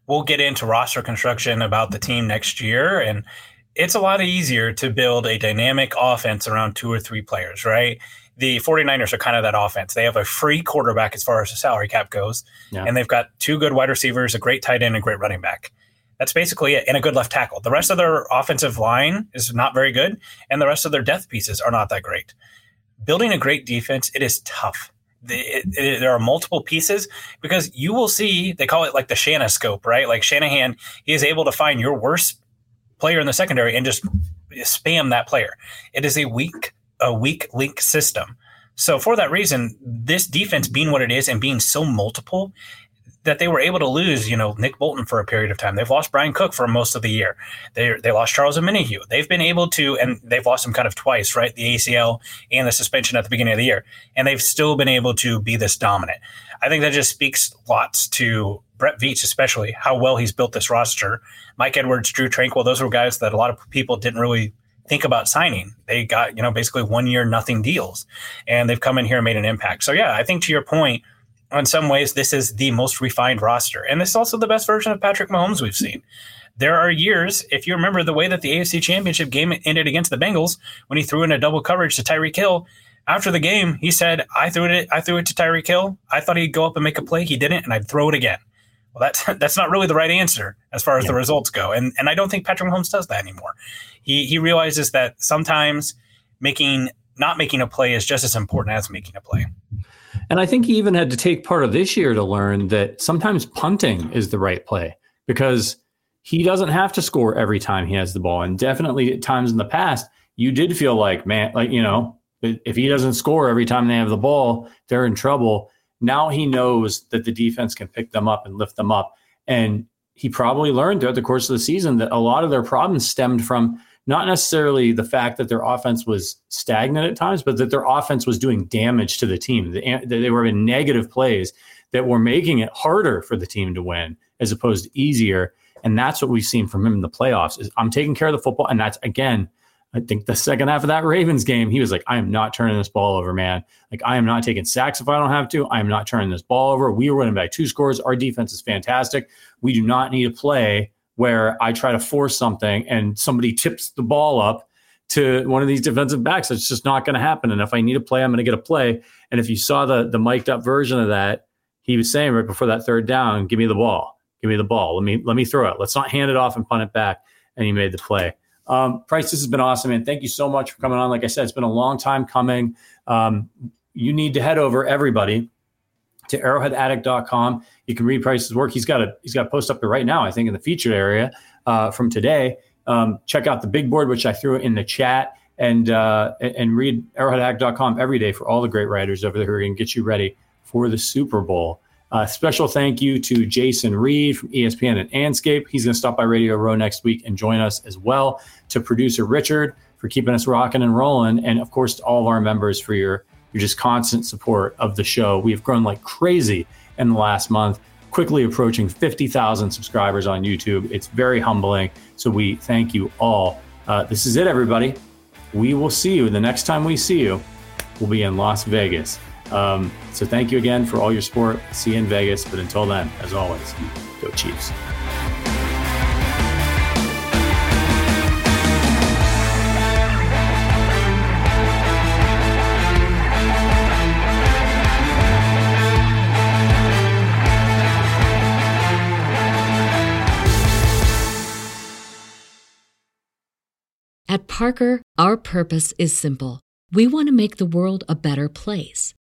we'll get into roster construction about the team next year, and it's a lot easier to build a dynamic offense around two or three players, right? The 49ers are kind of that offense. They have a free quarterback as far as the salary cap goes, yeah. and they've got two good wide receivers, a great tight end, and a great running back. That's basically it, and a good left tackle. The rest of their offensive line is not very good, and the rest of their depth pieces are not that great. Building a great defense, it is tough. it, it, there are multiple pieces because you will see, they call it like the Shanahan scope, right? Like Shanahan, he is able to find your worst player in the secondary and just spam that player. It is a weak a weak link system. So for that reason, this defense being what it is and being so multiple that they were able to lose, you know, Nick Bolton for a period of time. They've lost Bryan Cook for most of the year. They they lost Charles Omenihu. They've been able to, and they've lost him kind of twice, right? The ACL and the suspension at the beginning of the year, and they've still been able to be this dominant. I think that just speaks lots to Brett Veach, especially how well he's built this roster. Mike Edwards, Drue Tranquill, those were guys that a lot of people didn't really think about signing. They got, you know, basically one year nothing deals and they've come in here and made an impact. So yeah, I think to your point, in some ways, this is the most refined roster. And this is also the best version of Patrick Mahomes we've seen. There are years, if you remember the way that the AFC Championship game ended against the Bengals, when he threw in a double coverage to Tyreek Hill, after the game, he said, I threw it I threw it to Tyreek Hill. I thought he'd go up and make a play. He didn't, and I'd throw it again. Well, that's <laughs> that's not really the right answer as far as yeah. the results go. And and I don't think Patrick Mahomes does that anymore. He he realizes that sometimes making not making a play is just as important as making a play. And I think he even had to take part of this year to learn that sometimes punting is the right play because he doesn't have to score every time he has the ball. And definitely at times in the past, you did feel like, man, like, you know, if he doesn't score every time they have the ball, they're in trouble. Now he knows that the defense can pick them up and lift them up. And he probably learned throughout the course of the season that a lot of their problems stemmed from not necessarily the fact that their offense was stagnant at times, but that their offense was doing damage to the team. They were in negative plays that were making it harder for the team to win as opposed to easier. And that's what we've seen from him in the playoffs. Is I'm taking care of the football, and that's again I think the second half of that Ravens game, he was like, I am not turning this ball over, man. Like, I am not taking sacks if I don't have to. I am not turning this ball over. We were winning by two scores. Our defense is fantastic. We do not need a play where I try to force something and somebody tips the ball up to one of these defensive backs. It's just not going to happen. And if I need a play, I'm going to get a play. And if you saw the the mic'd up version of that, he was saying right before that third down, give me the ball. Give me the ball. Let me let me throw it. Let's not hand it off and punt it back. And he made the play. Um, Price, this has been awesome, and thank you so much for coming on. Like I said, it's been a long time coming. Um, you need to head over, everybody, to arrowheadaddict.com. You can read Price's work. He's got a he's got a post up there right now, I think, in the featured area uh, from today. Um, check out the big board, which I threw in the chat, and uh, and read arrowheadaddict.com every day for all the great writers over there who are going to get you ready for the Super Bowl. Uh, special thank you to Jason Reid from ESPN and Andscape. He's going to stop by Radio Row next week and join us as well. To producer Richard for keeping us rocking and rolling, and of course to all of our members for your your just constant support of the show. We have grown like crazy in the last month, quickly approaching 50,000 subscribers on YouTube. It's very humbling. So we thank you all. Uh, this is it, everybody. We will see you the next time we see you. We'll be in Las Vegas. Um, so thank you again for all your support. See you in Vegas. But until then, as always, go Chiefs. At Parker, our purpose is simple. We want to make the world a better place